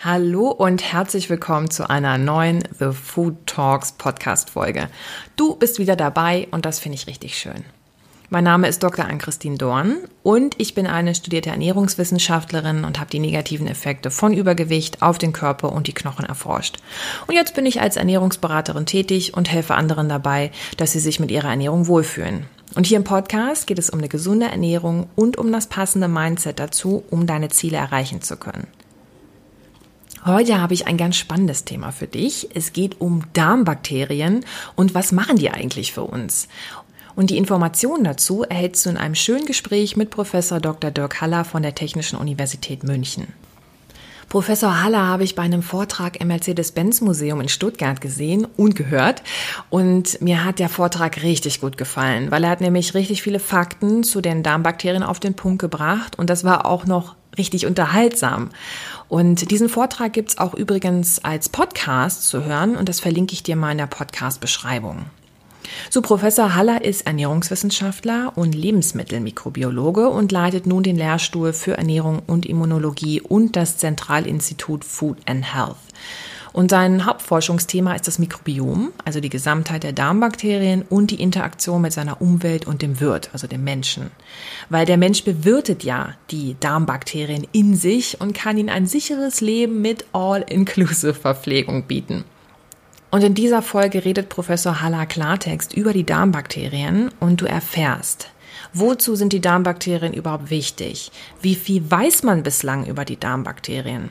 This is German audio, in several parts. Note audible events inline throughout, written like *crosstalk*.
Hallo und herzlich willkommen zu einer neuen The Food Talks Podcast Folge. Du bist wieder dabei und das finde ich richtig schön. Mein Name ist Dr. Ann-Christine Dorn und ich bin eine studierte Ernährungswissenschaftlerin und habe die negativen Effekte von Übergewicht auf den Körper und die Knochen erforscht. Und jetzt bin ich als Ernährungsberaterin tätig und helfe anderen dabei, dass sie sich mit ihrer Ernährung wohlfühlen. Und hier im Podcast geht es um eine gesunde Ernährung und um das passende Mindset dazu, um deine Ziele erreichen zu können. Heute habe ich ein ganz spannendes Thema für dich. Es geht um Darmbakterien und was machen die eigentlich für uns? Und die Informationen dazu erhältst du in einem schönen Gespräch mit Professor Dr. Dirk Haller von der Technischen Universität München. Professor Haller habe ich bei einem Vortrag im Mercedes-Benz-Museum in Stuttgart gesehen und gehört. Und mir hat der Vortrag richtig gut gefallen, weil er hat nämlich richtig viele Fakten zu den Darmbakterien auf den Punkt gebracht. Und das war auch noch richtig unterhaltsam. Und diesen Vortrag gibt's auch übrigens als Podcast zu hören und das verlinke ich dir mal in der Podcast-Beschreibung. So, Professor Haller ist Ernährungswissenschaftler und Lebensmittelmikrobiologe und leitet nun den Lehrstuhl für Ernährung und Immunologie und das Zentralinstitut Food and Health. Und sein Hauptforschungsthema ist das Mikrobiom, also die Gesamtheit der Darmbakterien und die Interaktion mit seiner Umwelt und dem Wirt, also dem Menschen. Weil der Mensch bewirtet ja die Darmbakterien in sich und kann ihnen ein sicheres Leben mit All-Inclusive Verpflegung bieten. Und in dieser Folge redet Professor Haller Klartext über die Darmbakterien und du erfährst, wozu sind die Darmbakterien überhaupt wichtig? Wie viel weiß man bislang über die Darmbakterien?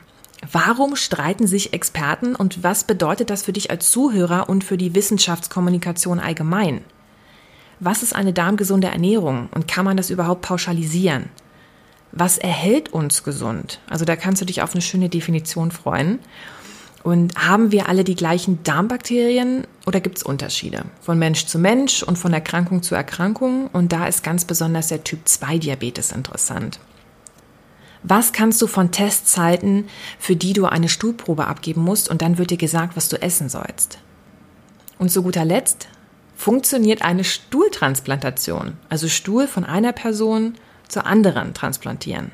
Warum streiten sich Experten und was bedeutet das für dich als Zuhörer und für die Wissenschaftskommunikation allgemein? Was ist eine darmgesunde Ernährung und kann man das überhaupt pauschalisieren? Was erhält uns gesund? Also da kannst du dich auf eine schöne Definition freuen. Und haben wir alle die gleichen Darmbakterien oder gibt es Unterschiede von Mensch zu Mensch und von Erkrankung zu Erkrankung? Und da ist ganz besonders der Typ 2 Diabetes interessant. Was kannst du von Tests halten, für die du eine Stuhlprobe abgeben musst und dann wird dir gesagt, was du essen sollst? Und zu guter Letzt, funktioniert eine Stuhltransplantation, also Stuhl von einer Person zur anderen transplantieren?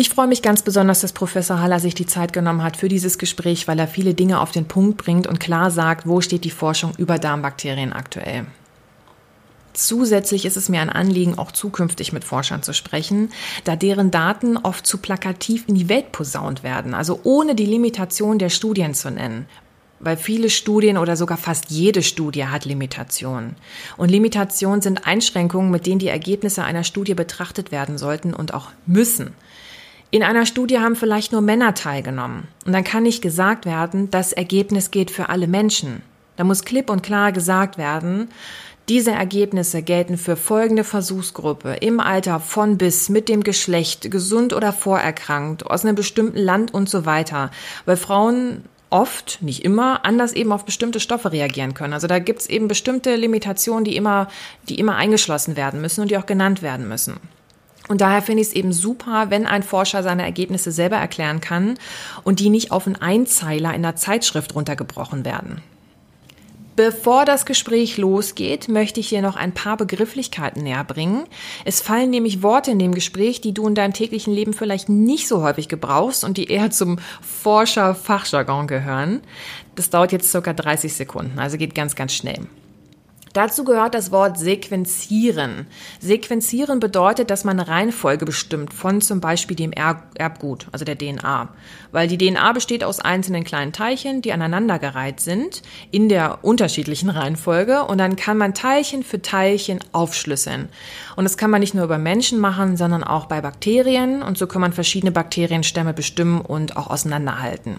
Ich freue mich ganz besonders, dass Professor Haller sich die Zeit genommen hat für dieses Gespräch, weil er viele Dinge auf den Punkt bringt und klar sagt, wo steht die Forschung über Darmbakterien aktuell. Zusätzlich ist es mir ein Anliegen, auch zukünftig mit Forschern zu sprechen, da deren Daten oft zu plakativ in die Welt posaunt werden, also ohne die Limitation der Studien zu nennen. Weil viele Studien oder sogar fast jede Studie hat Limitationen. Und Limitationen sind Einschränkungen, mit denen die Ergebnisse einer Studie betrachtet werden sollten und auch müssen. In einer Studie haben vielleicht nur Männer teilgenommen. Und dann kann nicht gesagt werden, das Ergebnis geht für alle Menschen. Da muss klipp und klar gesagt werden, diese Ergebnisse gelten für folgende Versuchsgruppe im Alter von bis mit dem Geschlecht, gesund oder vorerkrankt, aus einem bestimmten Land und so weiter. Weil Frauen oft, nicht immer, anders eben auf bestimmte Stoffe reagieren können. Also da gibt's eben bestimmte Limitationen, die immer, die immer eingeschlossen werden müssen und die auch genannt werden müssen. Und daher finde ich es eben super, wenn ein Forscher seine Ergebnisse selber erklären kann und die nicht auf einen Einzeiler in der Zeitschrift runtergebrochen werden. Bevor das Gespräch losgeht, möchte ich dir noch ein paar Begrifflichkeiten näher bringen. Es fallen nämlich Worte in dem Gespräch, die du in deinem täglichen Leben vielleicht nicht so häufig gebrauchst und die eher zum Forscher-Fachjargon gehören. Das dauert jetzt circa 30 Sekunden, also geht ganz, ganz schnell. Dazu gehört das Wort sequenzieren. Sequenzieren bedeutet, dass man eine Reihenfolge bestimmt von zum Beispiel dem Erbgut, also der DNA. Weil die DNA besteht aus einzelnen kleinen Teilchen, die aneinandergereiht sind in der unterschiedlichen Reihenfolge und dann kann man Teilchen für Teilchen aufschlüsseln. Und das kann man nicht nur über Menschen machen, sondern auch bei Bakterien und so kann man verschiedene Bakterienstämme bestimmen und auch auseinanderhalten.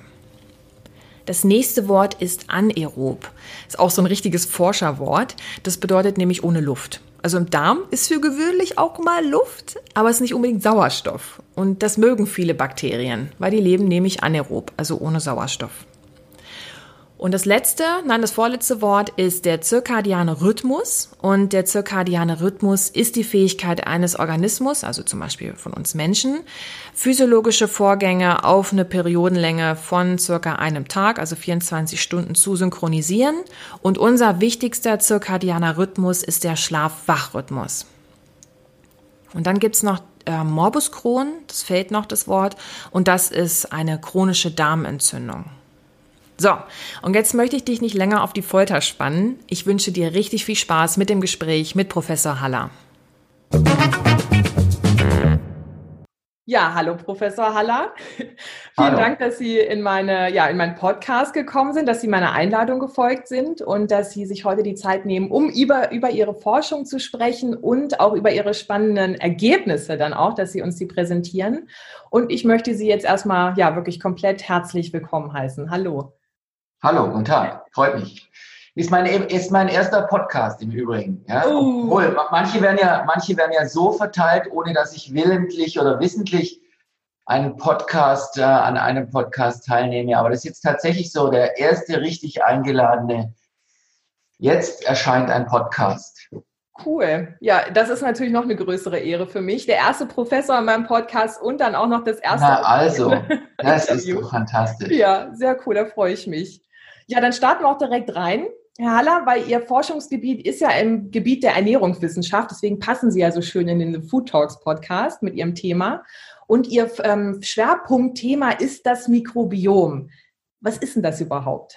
Das nächste Wort ist anaerob. Ist auch so ein richtiges Forscherwort. Das bedeutet nämlich ohne Luft. Also im Darm ist für gewöhnlich auch mal Luft, aber es ist nicht unbedingt Sauerstoff. Und das mögen viele Bakterien, weil die leben nämlich anaerob, also ohne Sauerstoff. Und das letzte, nein, das vorletzte Wort ist der zirkadiane Rhythmus. Und der zirkadiane Rhythmus ist die Fähigkeit eines Organismus, also zum Beispiel von uns Menschen, physiologische Vorgänge auf eine Periodenlänge von circa einem Tag, also 24 Stunden zu synchronisieren. Und unser wichtigster zirkadianer Rhythmus ist der Schlaf-Wach-Rhythmus. Und dann gibt's noch äh, Morbus Crohn, das fehlt noch das Wort, und das ist eine chronische Darmentzündung. So, und jetzt möchte ich dich nicht länger auf die Folter spannen. Ich wünsche dir richtig viel Spaß mit dem Gespräch mit Professor Haller. Ja, hallo Professor Haller. Vielen hallo. Dank, dass Sie in meine, ja, in meinen Podcast gekommen sind, dass Sie meiner Einladung gefolgt sind und dass Sie sich heute die Zeit nehmen, um über, über Ihre Forschung zu sprechen und auch über Ihre spannenden Ergebnisse dann auch, dass Sie uns die präsentieren. Und ich möchte Sie jetzt erstmal, ja, wirklich komplett herzlich willkommen heißen. Hallo. Hallo, guten Tag, freut mich. Ist mein, ist mein erster Podcast im Übrigen. Ja? Uh. Obwohl, manche werden, ja, manche werden ja so verteilt, ohne dass ich willentlich oder wissentlich einen Podcast, äh, an einem Podcast teilnehme. Aber das ist jetzt tatsächlich so der erste richtig eingeladene. Jetzt erscheint ein Podcast. Cool. Ja, das ist natürlich noch eine größere Ehre für mich. Der erste Professor in meinem Podcast und dann auch noch das erste. Na, also, *laughs* das ist doch fantastisch. Ja, sehr cool, da freue ich mich. Ja, dann starten wir auch direkt rein. Herr Haller, weil Ihr Forschungsgebiet ist ja im Gebiet der Ernährungswissenschaft, deswegen passen Sie ja so schön in den Food Talks Podcast mit Ihrem Thema. Und Ihr ähm, Schwerpunktthema ist das Mikrobiom. Was ist denn das überhaupt?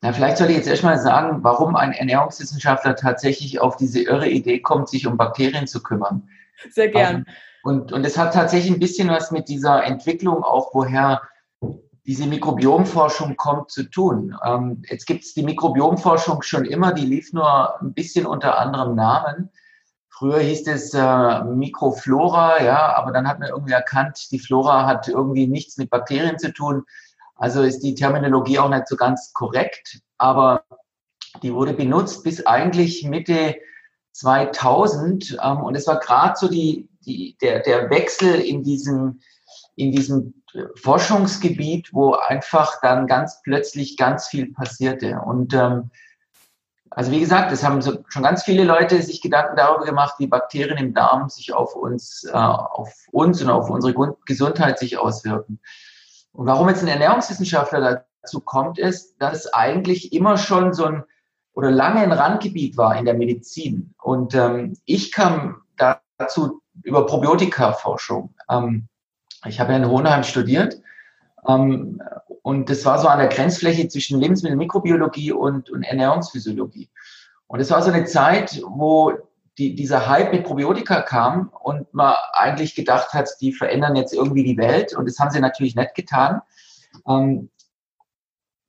Na, vielleicht soll ich jetzt erstmal sagen, warum ein Ernährungswissenschaftler tatsächlich auf diese irre Idee kommt, sich um Bakterien zu kümmern. Sehr gern. Ähm, und, und es hat tatsächlich ein bisschen was mit dieser Entwicklung auch, woher diese Mikrobiomforschung kommt zu tun. Ähm, jetzt gibt es die Mikrobiomforschung schon immer, die lief nur ein bisschen unter anderem Namen. Früher hieß es äh, Mikroflora, ja, aber dann hat man irgendwie erkannt, die Flora hat irgendwie nichts mit Bakterien zu tun. Also ist die Terminologie auch nicht so ganz korrekt, aber die wurde benutzt bis eigentlich Mitte 2000 ähm, und es war gerade so die, die, der, der Wechsel in diesem, in diesem Forschungsgebiet, wo einfach dann ganz plötzlich ganz viel passierte. Und ähm, also wie gesagt, es haben so schon ganz viele Leute sich Gedanken darüber gemacht, wie Bakterien im Darm sich auf uns, äh, auf uns und auf unsere Gesundheit sich auswirken. Und warum jetzt ein Ernährungswissenschaftler dazu kommt, ist, dass es eigentlich immer schon so ein oder lange ein Randgebiet war in der Medizin. Und ähm, ich kam dazu über Probiotika-Forschung. Ähm, ich habe ja in Hohenheim studiert ähm, und das war so an der Grenzfläche zwischen Lebensmittelmikrobiologie und, und Ernährungsphysiologie. Und es war so eine Zeit, wo die, dieser Hype mit Probiotika kam und man eigentlich gedacht hat, die verändern jetzt irgendwie die Welt. Und das haben sie natürlich nicht getan. Ähm,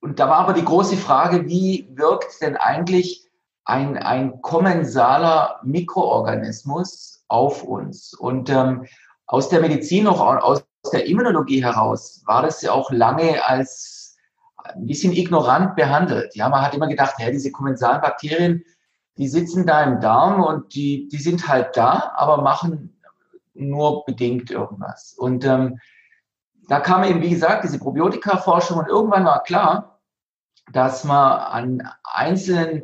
und da war aber die große Frage, wie wirkt denn eigentlich ein, ein kommensaler Mikroorganismus auf uns? Und ähm, aus der Medizin, noch aus der Immunologie heraus, war das ja auch lange als ein bisschen ignorant behandelt. Ja, man hat immer gedacht, ja, diese kommensalen Bakterien, die sitzen da im Darm und die, die sind halt da, aber machen nur bedingt irgendwas. Und ähm, da kam eben, wie gesagt, diese Probiotika-Forschung und irgendwann war klar, dass man an einzelnen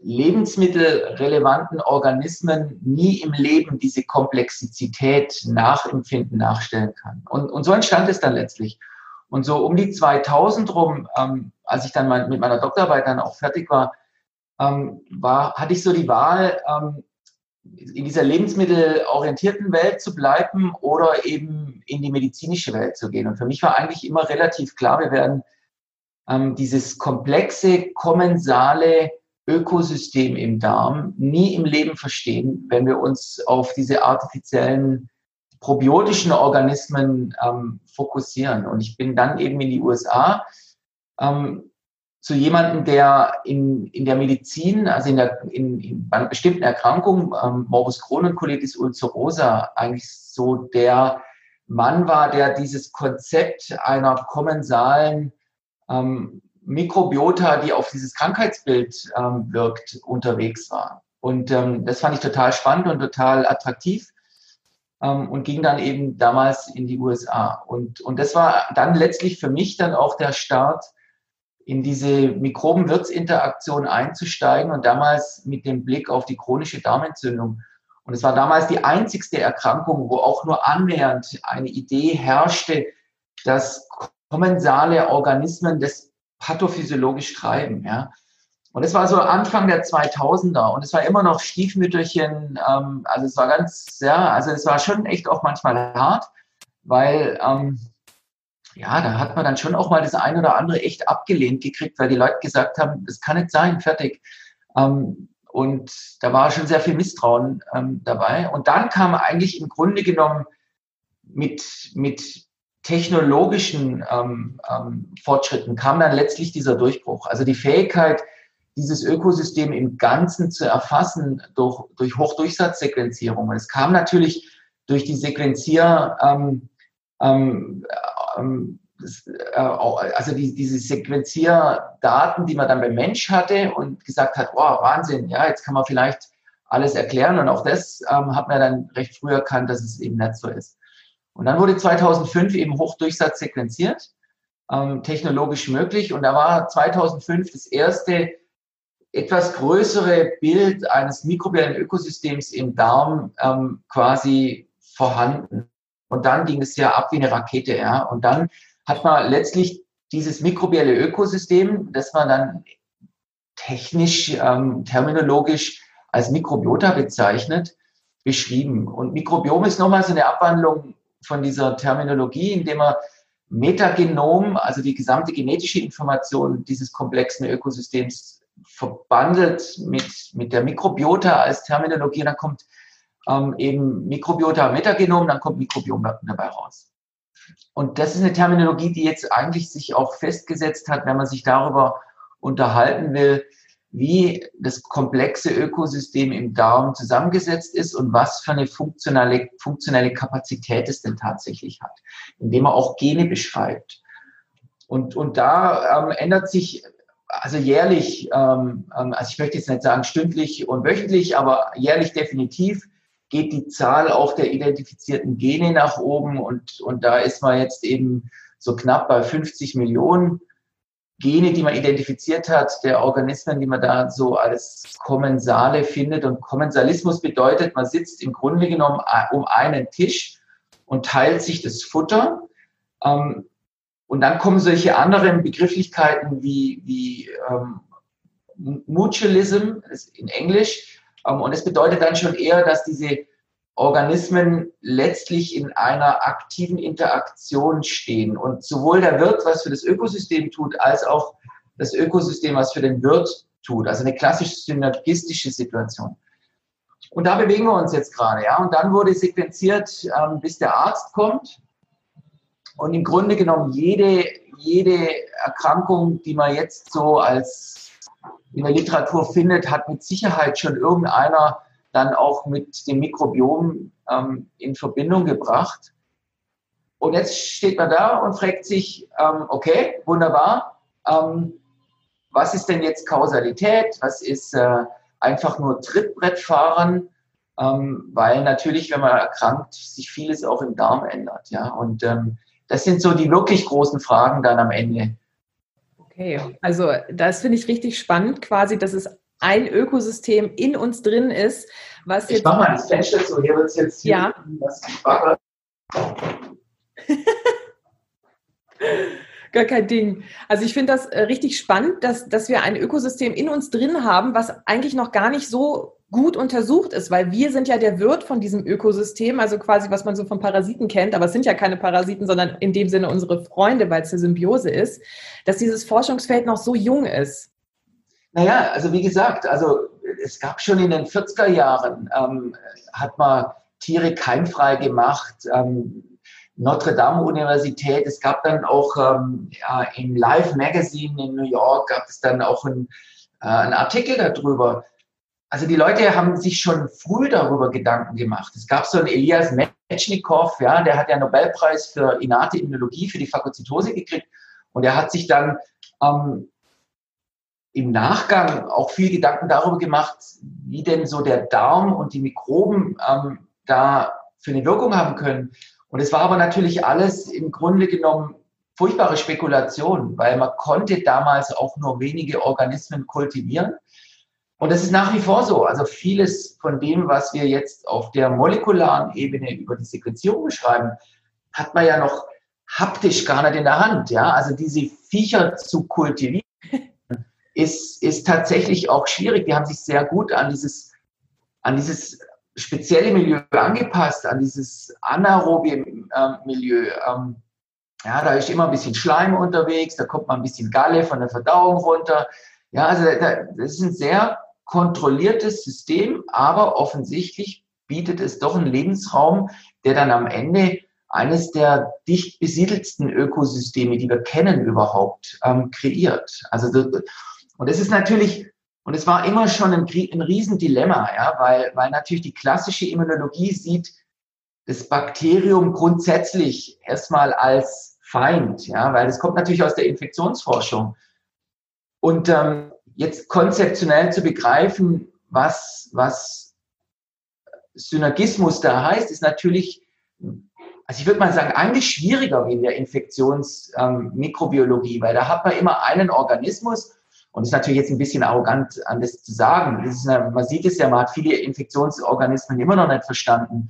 lebensmittelrelevanten Organismen nie im Leben diese Komplexität nachempfinden, nachstellen kann. Und, und so entstand es dann letztlich. Und so um die 2000 rum, ähm, als ich dann mein, mit meiner Doktorarbeit dann auch fertig war, ähm, war, hatte ich so die Wahl, ähm, in dieser lebensmittelorientierten Welt zu bleiben oder eben in die medizinische Welt zu gehen. Und für mich war eigentlich immer relativ klar, wir werden ähm, dieses komplexe, kommensale Ökosystem im Darm nie im Leben verstehen, wenn wir uns auf diese artifiziellen probiotischen Organismen ähm, fokussieren. Und ich bin dann eben in die USA ähm, zu jemandem, der in, in der Medizin, also in, der, in, in bei einer bestimmten Erkrankung, ähm, Morbus Crohn und Colitis ulcerosa, eigentlich so der Mann war, der dieses Konzept einer kommensalen ähm, Mikrobiota, die auf dieses Krankheitsbild ähm, wirkt, unterwegs war. Und ähm, das fand ich total spannend und total attraktiv ähm, und ging dann eben damals in die USA. Und, und das war dann letztlich für mich dann auch der Start in diese Mikroben-Wirtsinteraktion einzusteigen und damals mit dem Blick auf die chronische Darmentzündung. Und es war damals die einzigste Erkrankung, wo auch nur annähernd eine Idee herrschte, dass kommensale Organismen das pathophysiologisch treiben. Ja. Und es war so Anfang der 2000er und es war immer noch Stiefmütterchen. Ähm, also es war ganz, ja, also es war schon echt auch manchmal hart, weil ähm, ja, da hat man dann schon auch mal das eine oder andere echt abgelehnt gekriegt, weil die Leute gesagt haben, das kann nicht sein, fertig. Ähm, und da war schon sehr viel Misstrauen ähm, dabei. Und dann kam eigentlich im Grunde genommen mit, mit technologischen ähm, ähm, Fortschritten kam dann letztlich dieser Durchbruch. Also die Fähigkeit, dieses Ökosystem im Ganzen zu erfassen durch, durch Hochdurchsatzsequenzierung. Es kam natürlich durch die Sequenzier, ähm, ähm, ähm, äh, also die, diese Sequenzierdaten, die man dann beim Mensch hatte und gesagt hat, wow, Wahnsinn, ja, jetzt kann man vielleicht alles erklären und auch das ähm, hat man dann recht früh erkannt, dass es eben nicht so ist. Und dann wurde 2005 eben Hochdurchsatz sequenziert, ähm, technologisch möglich und da war 2005 das erste etwas größere Bild eines mikrobiellen Ökosystems im Darm ähm, quasi vorhanden. Und dann ging es ja ab wie eine Rakete, ja. Und dann hat man letztlich dieses mikrobielle Ökosystem, das man dann technisch, ähm, terminologisch als Mikrobiota bezeichnet, beschrieben. Und Mikrobiom ist nochmal so eine Abwandlung von dieser Terminologie, indem man Metagenom, also die gesamte genetische Information dieses komplexen Ökosystems verbandelt mit, mit der Mikrobiota als Terminologie. dann kommt ähm, eben Mikrobiota, Metagenom, dann kommt Mikrobiom dabei raus. Und das ist eine Terminologie, die jetzt eigentlich sich auch festgesetzt hat, wenn man sich darüber unterhalten will, wie das komplexe Ökosystem im Darm zusammengesetzt ist und was für eine funktionale, funktionelle Kapazität es denn tatsächlich hat, indem man auch Gene beschreibt. Und, und da ähm, ändert sich also jährlich, ähm, ähm also ich möchte jetzt nicht sagen stündlich und wöchentlich, aber jährlich definitiv geht die Zahl auch der identifizierten Gene nach oben und, und da ist man jetzt eben so knapp bei 50 Millionen Gene, die man identifiziert hat, der Organismen, die man da so als Kommensale findet. Und Kommensalismus bedeutet, man sitzt im Grunde genommen um einen Tisch und teilt sich das Futter. Ähm, und dann kommen solche anderen Begrifflichkeiten wie, wie ähm, Mutualism in Englisch, ähm, und es bedeutet dann schon eher, dass diese Organismen letztlich in einer aktiven Interaktion stehen. Und sowohl der Wirt, was für das Ökosystem tut, als auch das Ökosystem, was für den Wirt tut. Also eine klassisch synergistische Situation. Und da bewegen wir uns jetzt gerade. Ja? Und dann wurde sequenziert, ähm, bis der Arzt kommt. Und im Grunde genommen jede, jede Erkrankung, die man jetzt so als in der Literatur findet, hat mit Sicherheit schon irgendeiner dann auch mit dem Mikrobiom ähm, in Verbindung gebracht. Und jetzt steht man da und fragt sich, ähm, okay, wunderbar, ähm, was ist denn jetzt Kausalität? Was ist äh, einfach nur Trittbrettfahren? Ähm, weil natürlich, wenn man erkrankt, sich vieles auch im Darm ändert. Ja? Und ähm, das sind so die wirklich großen Fragen dann am Ende. Okay, also das finde ich richtig spannend, quasi, dass es ein Ökosystem in uns drin ist, was jetzt. Ich mache mal das Fenster so, hier wird es jetzt hier ja. *laughs* Gar kein Ding. Also ich finde das äh, richtig spannend, dass, dass wir ein Ökosystem in uns drin haben, was eigentlich noch gar nicht so gut untersucht ist, weil wir sind ja der Wirt von diesem Ökosystem, also quasi was man so von Parasiten kennt, aber es sind ja keine Parasiten, sondern in dem Sinne unsere Freunde, weil es eine Symbiose ist, dass dieses Forschungsfeld noch so jung ist. Naja, also wie gesagt, also es gab schon in den 40er Jahren, ähm, hat man Tiere keimfrei gemacht, ähm, Notre Dame Universität, es gab dann auch ähm, ja, im Live Magazine in New York, gab es dann auch ein, äh, einen Artikel darüber, also die Leute haben sich schon früh darüber Gedanken gemacht. Es gab so einen Elias Metchnikow, ja, der hat ja Nobelpreis für innate Immunologie für die Phagozytose gekriegt. Und er hat sich dann ähm, im Nachgang auch viel Gedanken darüber gemacht, wie denn so der Darm und die Mikroben ähm, da für eine Wirkung haben können. Und es war aber natürlich alles im Grunde genommen furchtbare Spekulation, weil man konnte damals auch nur wenige Organismen kultivieren. Und das ist nach wie vor so. Also vieles von dem, was wir jetzt auf der molekularen Ebene über die Sequenzierung beschreiben, hat man ja noch haptisch gar nicht in der Hand. Ja, also diese Viecher zu kultivieren ist, ist tatsächlich auch schwierig. Die haben sich sehr gut an dieses, an dieses spezielle Milieu angepasst, an dieses anaerobe äh, Milieu. Ähm, ja, da ist immer ein bisschen Schleim unterwegs, da kommt mal ein bisschen Galle von der Verdauung runter. Ja, also da, das ist ein sehr kontrolliertes System, aber offensichtlich bietet es doch einen Lebensraum, der dann am Ende eines der dicht besiedelsten Ökosysteme, die wir kennen überhaupt, ähm, kreiert. Also und es ist natürlich, und es war immer schon ein, ein Riesendilemma, ja, weil, weil natürlich die klassische Immunologie sieht das Bakterium grundsätzlich erstmal als Feind, ja, weil es kommt natürlich aus der Infektionsforschung. Und ähm, jetzt konzeptionell zu begreifen, was, was Synergismus da heißt, ist natürlich, also ich würde mal sagen, eigentlich schwieriger wie in der Infektionsmikrobiologie, ähm, weil da hat man immer einen Organismus und das ist natürlich jetzt ein bisschen arrogant, an das zu sagen. Das eine, man sieht es ja, man hat viele Infektionsorganismen immer noch nicht verstanden,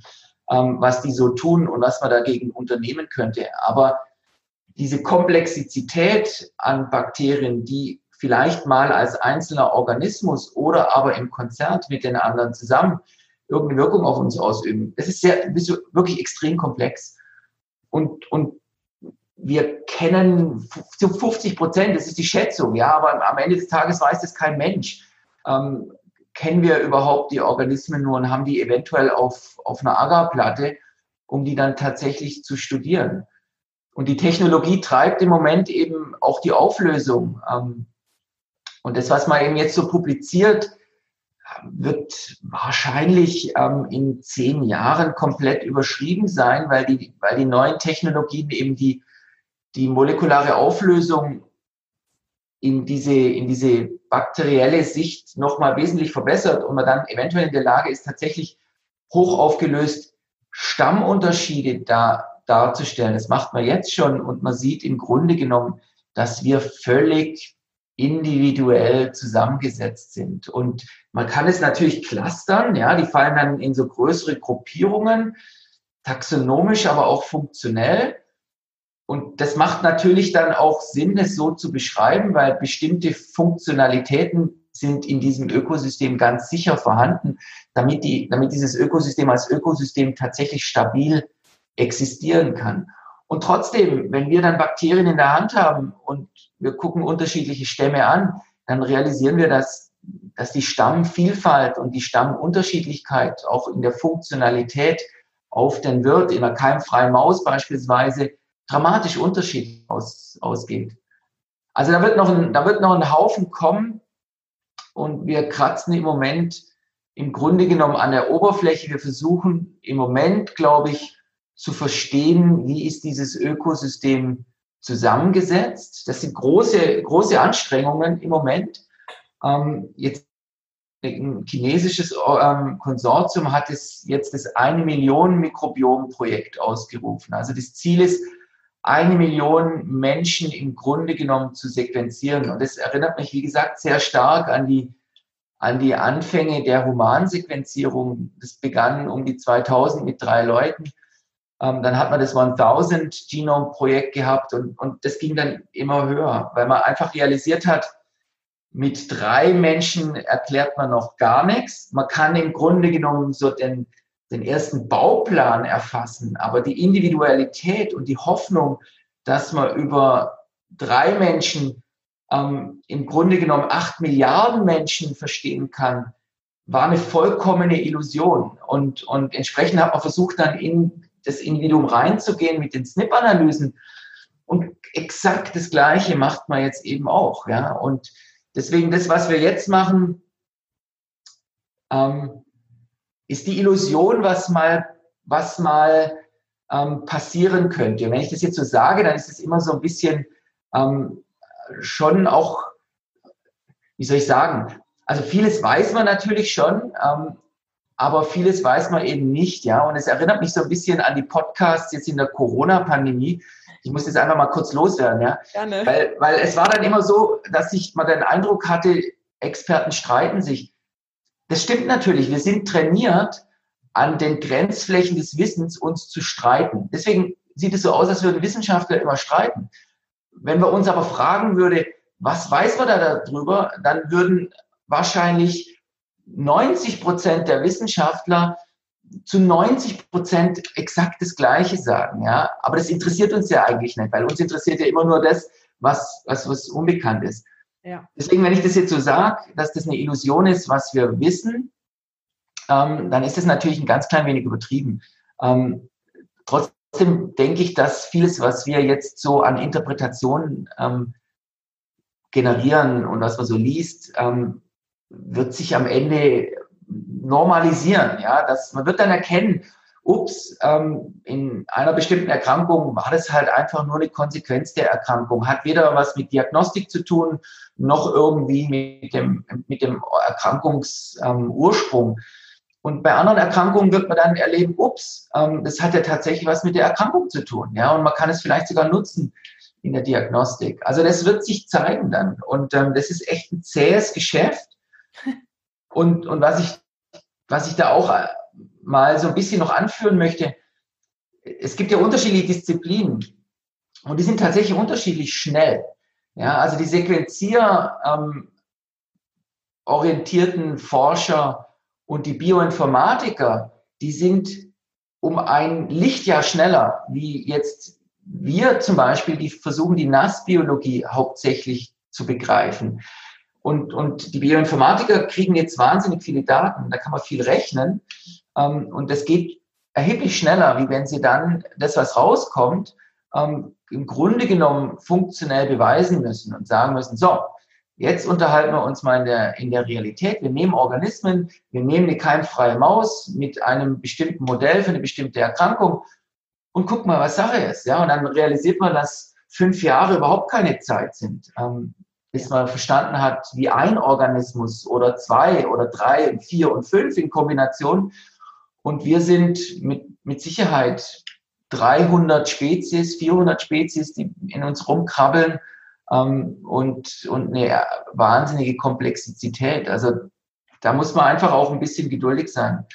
ähm, was die so tun und was man dagegen unternehmen könnte. Aber diese Komplexität an Bakterien, die vielleicht mal als einzelner Organismus oder aber im Konzert mit den anderen zusammen irgendeine Wirkung auf uns ausüben. Das ist sehr, ist wirklich extrem komplex. Und, und wir kennen zu 50 Prozent, das ist die Schätzung, ja, aber am Ende des Tages weiß das kein Mensch. Ähm, kennen wir überhaupt die Organismen nur und haben die eventuell auf, auf einer Agarplatte, um die dann tatsächlich zu studieren? Und die Technologie treibt im Moment eben auch die Auflösung. Ähm, und das, was man eben jetzt so publiziert, wird wahrscheinlich ähm, in zehn Jahren komplett überschrieben sein, weil die, weil die neuen Technologien eben die, die molekulare Auflösung in diese, in diese bakterielle Sicht nochmal wesentlich verbessert und man dann eventuell in der Lage ist, tatsächlich hoch aufgelöst Stammunterschiede da, darzustellen. Das macht man jetzt schon und man sieht im Grunde genommen, dass wir völlig individuell zusammengesetzt sind. Und man kann es natürlich clustern, ja, die fallen dann in so größere Gruppierungen, taxonomisch, aber auch funktionell. Und das macht natürlich dann auch Sinn, es so zu beschreiben, weil bestimmte Funktionalitäten sind in diesem Ökosystem ganz sicher vorhanden, damit, die, damit dieses Ökosystem als Ökosystem tatsächlich stabil existieren kann. Und trotzdem, wenn wir dann Bakterien in der Hand haben und wir gucken unterschiedliche Stämme an, dann realisieren wir, dass, dass die Stammvielfalt und die Stammunterschiedlichkeit auch in der Funktionalität auf den Wirt, in einer keimfreien Maus beispielsweise, dramatisch unterschiedlich aus, ausgeht. Also da wird, noch ein, da wird noch ein Haufen kommen und wir kratzen im Moment im Grunde genommen an der Oberfläche. Wir versuchen im Moment, glaube ich, zu verstehen, wie ist dieses Ökosystem zusammengesetzt. Das sind große, große Anstrengungen im Moment. Ähm, jetzt ein chinesisches ähm, Konsortium hat es jetzt das eine Million Mikrobiom-Projekt ausgerufen. Also das Ziel ist, eine Million Menschen im Grunde genommen zu sequenzieren. Und das erinnert mich, wie gesagt, sehr stark an die, an die Anfänge der Humansequenzierung. Das begann um die 2000 mit drei Leuten. Ähm, dann hat man das 1000 Genome Projekt gehabt und, und das ging dann immer höher, weil man einfach realisiert hat, mit drei Menschen erklärt man noch gar nichts. Man kann im Grunde genommen so den, den ersten Bauplan erfassen, aber die Individualität und die Hoffnung, dass man über drei Menschen ähm, im Grunde genommen acht Milliarden Menschen verstehen kann, war eine vollkommene Illusion. Und, und entsprechend hat man versucht, dann in das Individuum reinzugehen mit den SNP-Analysen. Und exakt das Gleiche macht man jetzt eben auch. Ja? Und deswegen das, was wir jetzt machen, ähm, ist die Illusion, was mal, was mal ähm, passieren könnte. wenn ich das jetzt so sage, dann ist es immer so ein bisschen ähm, schon auch, wie soll ich sagen, also vieles weiß man natürlich schon, ähm, aber vieles weiß man eben nicht, ja. Und es erinnert mich so ein bisschen an die Podcasts jetzt in der Corona-Pandemie. ich muss jetzt einfach mal kurz loswerden, ja. Gerne. Weil, weil es war dann immer so, dass ich mal den Eindruck hatte, Experten streiten sich. Das stimmt natürlich. Wir sind trainiert, an den Grenzflächen des Wissens uns zu streiten. Deswegen sieht es so aus, als würden Wissenschaftler immer streiten. Wenn wir uns aber fragen würde, was weiß man da darüber, dann würden wahrscheinlich 90 Prozent der Wissenschaftler zu 90 Prozent exakt das Gleiche sagen, ja. Aber das interessiert uns ja eigentlich nicht, weil uns interessiert ja immer nur das, was, was, was unbekannt ist. Ja. Deswegen, wenn ich das jetzt so sage, dass das eine Illusion ist, was wir wissen, ähm, dann ist das natürlich ein ganz klein wenig übertrieben. Ähm, trotzdem denke ich, dass vieles, was wir jetzt so an Interpretationen ähm, generieren und was man so liest, ähm, wird sich am Ende normalisieren. Ja, dass man wird dann erkennen, ups, ähm, in einer bestimmten Erkrankung war das halt einfach nur eine Konsequenz der Erkrankung, hat weder was mit Diagnostik zu tun, noch irgendwie mit dem, mit dem Erkrankungsursprung. Ähm, und bei anderen Erkrankungen wird man dann erleben, ups, ähm, das hat ja tatsächlich was mit der Erkrankung zu tun. Ja, und man kann es vielleicht sogar nutzen in der Diagnostik. Also das wird sich zeigen dann. Und ähm, das ist echt ein zähes Geschäft. *laughs* Und, und was ich, was ich da auch äh, mal so ein bisschen noch anführen möchte, es gibt ja unterschiedliche Disziplinen und die sind tatsächlich unterschiedlich schnell. Ja, also die Sequenzier ähm, Forscher und die Bioinformatiker, die sind um ein Lichtjahr schneller, wie jetzt wir zum Beispiel, die versuchen die Nassbiologie hauptsächlich zu begreifen. Und, und die Bioinformatiker kriegen jetzt wahnsinnig viele Daten, da kann man viel rechnen. Ähm, und das geht erheblich schneller, wie wenn sie dann das, was rauskommt, ähm, im Grunde genommen funktionell beweisen müssen und sagen müssen, so, jetzt unterhalten wir uns mal in der, in der Realität. Wir nehmen Organismen, wir nehmen eine keimfreie Maus mit einem bestimmten Modell für eine bestimmte Erkrankung und guck mal, was Sache ist. Ja, und dann realisiert man, dass fünf Jahre überhaupt keine Zeit sind. Ähm, bis man verstanden hat, wie ein Organismus oder zwei oder drei und vier und fünf in Kombination. Und wir sind mit, mit Sicherheit 300 Spezies, 400 Spezies, die in uns rumkrabbeln ähm, und, und eine wahnsinnige Komplexität. Also da muss man einfach auch ein bisschen geduldig sein.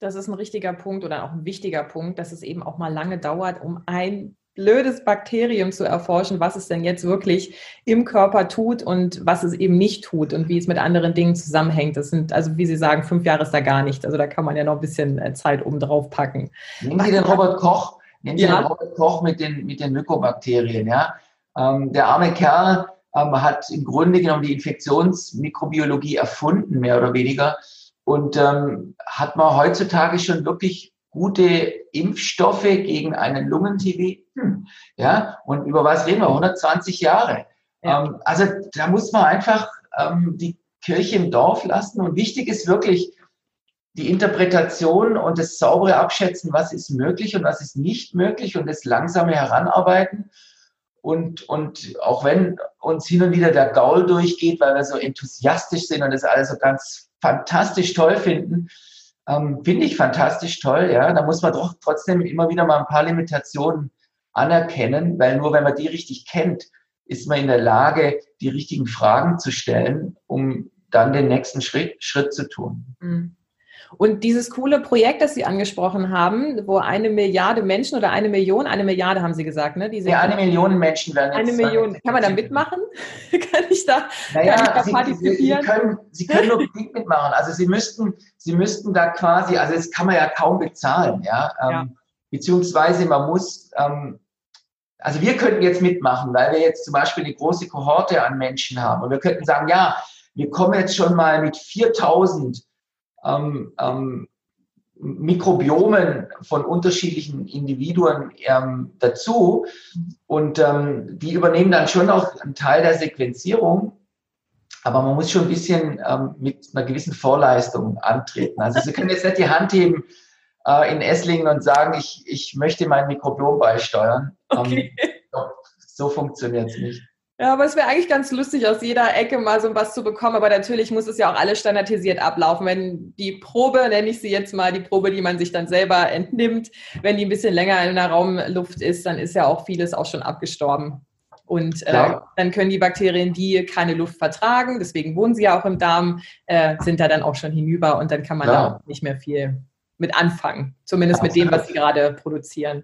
Das ist ein richtiger Punkt oder auch ein wichtiger Punkt, dass es eben auch mal lange dauert, um ein blödes Bakterium zu erforschen, was es denn jetzt wirklich im Körper tut und was es eben nicht tut und wie es mit anderen Dingen zusammenhängt. Das sind, also wie Sie sagen, fünf Jahre ist da gar nicht. Also da kann man ja noch ein bisschen äh, Zeit oben drauf packen. Nehmen Sie den Robert Koch, nehmen Sie ja. den Robert Koch mit den, mit den Mykobakterien, ja. Ähm, der arme Kerl ähm, hat im Grunde genommen die Infektionsmikrobiologie erfunden, mehr oder weniger. Und ähm, hat man heutzutage schon wirklich gute Impfstoffe gegen einen Lungen-TB. Hm. Ja, und über was reden wir? 120 Jahre. Ja. Ähm, also da muss man einfach ähm, die Kirche im Dorf lassen. Und wichtig ist wirklich die Interpretation und das saubere Abschätzen, was ist möglich und was ist nicht möglich und das langsame Heranarbeiten. Und, und auch wenn uns hin und wieder der Gaul durchgeht, weil wir so enthusiastisch sind und das alles so ganz fantastisch toll finden, ähm, Finde ich fantastisch toll, ja. Da muss man doch trotzdem immer wieder mal ein paar Limitationen anerkennen, weil nur wenn man die richtig kennt, ist man in der Lage, die richtigen Fragen zu stellen, um dann den nächsten Schritt, Schritt zu tun. Mhm. Und dieses coole Projekt, das Sie angesprochen haben, wo eine Milliarde Menschen oder eine Million, eine Milliarde haben Sie gesagt, ne? Diese ja, eine Million Menschen werden jetzt. Eine Million. Kann man da mitmachen? *laughs* kann ich da, naja, kann ich da Sie, partizipieren? Sie, Sie, können, Sie können nur *laughs* bedingt mitmachen. Also Sie müssten, Sie müssten da quasi, also das kann man ja kaum bezahlen, ja. Ähm, ja. Beziehungsweise man muss, ähm, also wir könnten jetzt mitmachen, weil wir jetzt zum Beispiel eine große Kohorte an Menschen haben und wir könnten sagen, ja, wir kommen jetzt schon mal mit 4000 ähm, ähm, Mikrobiomen von unterschiedlichen Individuen ähm, dazu und ähm, die übernehmen dann schon auch einen Teil der Sequenzierung, aber man muss schon ein bisschen ähm, mit einer gewissen Vorleistung antreten. Also Sie können jetzt nicht die Hand heben äh, in Esslingen und sagen, ich, ich möchte mein Mikrobiom beisteuern. Ähm, okay. so funktioniert es nicht. Ja, aber es wäre eigentlich ganz lustig, aus jeder Ecke mal so was zu bekommen. Aber natürlich muss es ja auch alles standardisiert ablaufen. Wenn die Probe, nenne ich sie jetzt mal, die Probe, die man sich dann selber entnimmt, wenn die ein bisschen länger in der Raumluft ist, dann ist ja auch vieles auch schon abgestorben. Und äh, dann können die Bakterien, die keine Luft vertragen, deswegen wohnen sie ja auch im Darm, äh, sind da dann auch schon hinüber und dann kann man Klar. da auch nicht mehr viel mit anfangen. Zumindest mit dem, was sie gerade produzieren.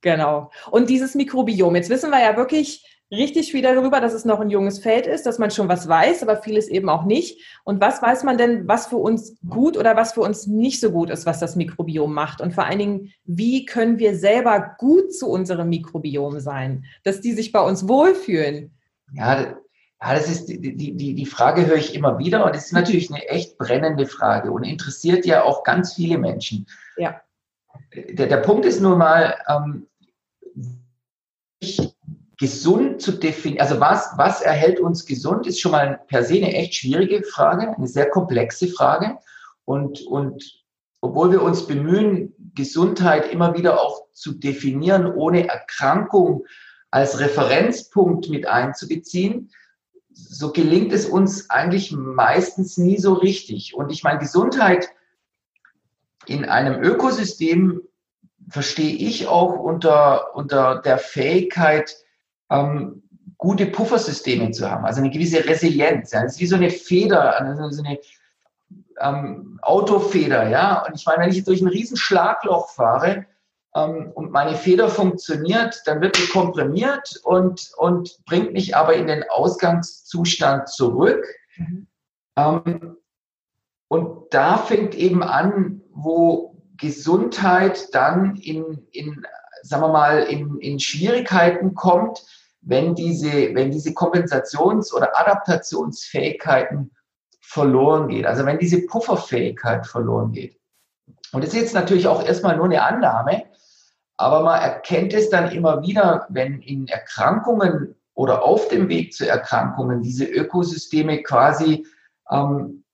Genau. Und dieses Mikrobiom, jetzt wissen wir ja wirklich, richtig viel darüber, dass es noch ein junges Feld ist, dass man schon was weiß, aber vieles eben auch nicht. Und was weiß man denn, was für uns gut oder was für uns nicht so gut ist, was das Mikrobiom macht? Und vor allen Dingen, wie können wir selber gut zu unserem Mikrobiom sein, dass die sich bei uns wohlfühlen? Ja, ja das ist die, die, die Frage höre ich immer wieder und es ist natürlich eine echt brennende Frage und interessiert ja auch ganz viele Menschen. Ja. Der, der Punkt ist nur mal, ähm, ich gesund zu definieren, also was, was erhält uns gesund, ist schon mal per se eine echt schwierige Frage, eine sehr komplexe Frage. Und, und obwohl wir uns bemühen, Gesundheit immer wieder auch zu definieren, ohne Erkrankung als Referenzpunkt mit einzubeziehen, so gelingt es uns eigentlich meistens nie so richtig. Und ich meine, Gesundheit in einem Ökosystem verstehe ich auch unter, unter der Fähigkeit, ähm, gute Puffersysteme zu haben, also eine gewisse Resilienz. Ja. Das ist wie so eine Feder, also so eine ähm, Autofeder, ja. Und ich meine, wenn ich durch ein riesen Schlagloch fahre ähm, und meine Feder funktioniert, dann wird die komprimiert und, und bringt mich aber in den Ausgangszustand zurück. Mhm. Ähm, und da fängt eben an, wo Gesundheit dann in, in sagen wir mal, in, in Schwierigkeiten kommt, wenn diese, wenn diese Kompensations- oder Adaptationsfähigkeiten verloren geht. Also wenn diese Pufferfähigkeit verloren geht. Und das ist jetzt natürlich auch erstmal nur eine Annahme, aber man erkennt es dann immer wieder, wenn in Erkrankungen oder auf dem Weg zu Erkrankungen diese Ökosysteme quasi ähm,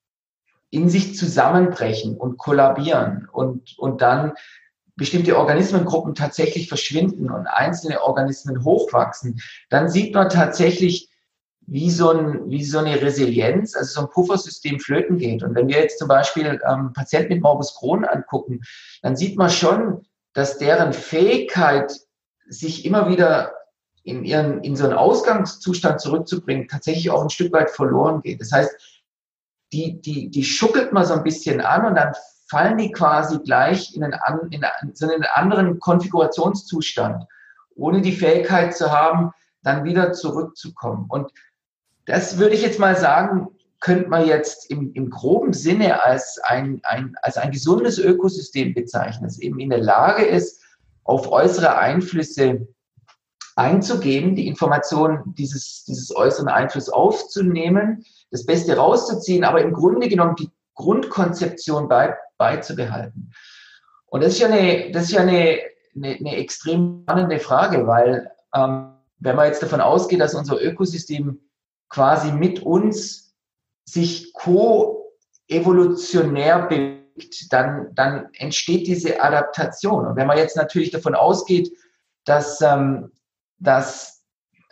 in sich zusammenbrechen und kollabieren und, und dann bestimmte Organismengruppen tatsächlich verschwinden und einzelne Organismen hochwachsen, dann sieht man tatsächlich, wie so, ein, wie so eine Resilienz, also so ein Puffersystem flöten geht. Und wenn wir jetzt zum Beispiel ähm, Patienten mit Morbus Crohn angucken, dann sieht man schon, dass deren Fähigkeit, sich immer wieder in, ihren, in so einen Ausgangszustand zurückzubringen, tatsächlich auch ein Stück weit verloren geht. Das heißt, die, die, die schuckelt man so ein bisschen an und dann fallen die quasi gleich in einen, in einen anderen Konfigurationszustand, ohne die Fähigkeit zu haben, dann wieder zurückzukommen. Und das würde ich jetzt mal sagen, könnte man jetzt im, im groben Sinne als ein, ein, als ein gesundes Ökosystem bezeichnen, das eben in der Lage ist, auf äußere Einflüsse einzugehen, die Informationen dieses, dieses äußeren Einflusses aufzunehmen, das Beste rauszuziehen, aber im Grunde genommen die Grundkonzeption bei, beizubehalten. Und das ist ja eine, das ist ja eine, eine, eine extrem spannende Frage, weil ähm, wenn man jetzt davon ausgeht, dass unser Ökosystem quasi mit uns sich co-evolutionär bewegt, dann, dann entsteht diese Adaptation. Und wenn man jetzt natürlich davon ausgeht, dass, ähm, dass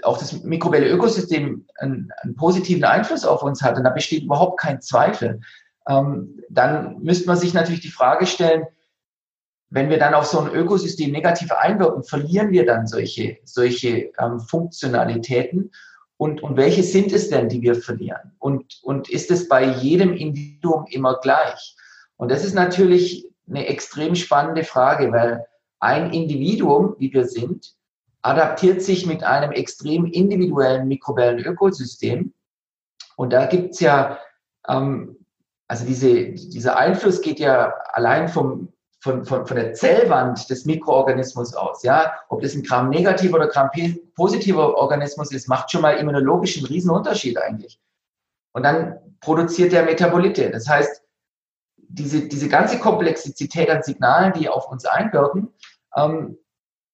auch das mikrobielle Ökosystem einen, einen, positiven Einfluss auf uns hat, und da besteht überhaupt kein Zweifel, dann müsste man sich natürlich die Frage stellen, wenn wir dann auf so ein Ökosystem negativ einwirken, verlieren wir dann solche, solche ähm, Funktionalitäten? Und, und welche sind es denn, die wir verlieren? Und, und ist es bei jedem Individuum immer gleich? Und das ist natürlich eine extrem spannende Frage, weil ein Individuum, wie wir sind, adaptiert sich mit einem extrem individuellen mikrobiellen Ökosystem. Und da gibt's ja ähm, also diese, dieser Einfluss geht ja allein vom, von, von, von der Zellwand des Mikroorganismus aus. Ja, ob das ein Gramm negativer oder Gramm positiver Organismus ist, macht schon mal immunologisch einen riesen eigentlich. Und dann produziert der Metabolite. Das heißt, diese, diese ganze Komplexität an Signalen, die auf uns einwirken, ähm,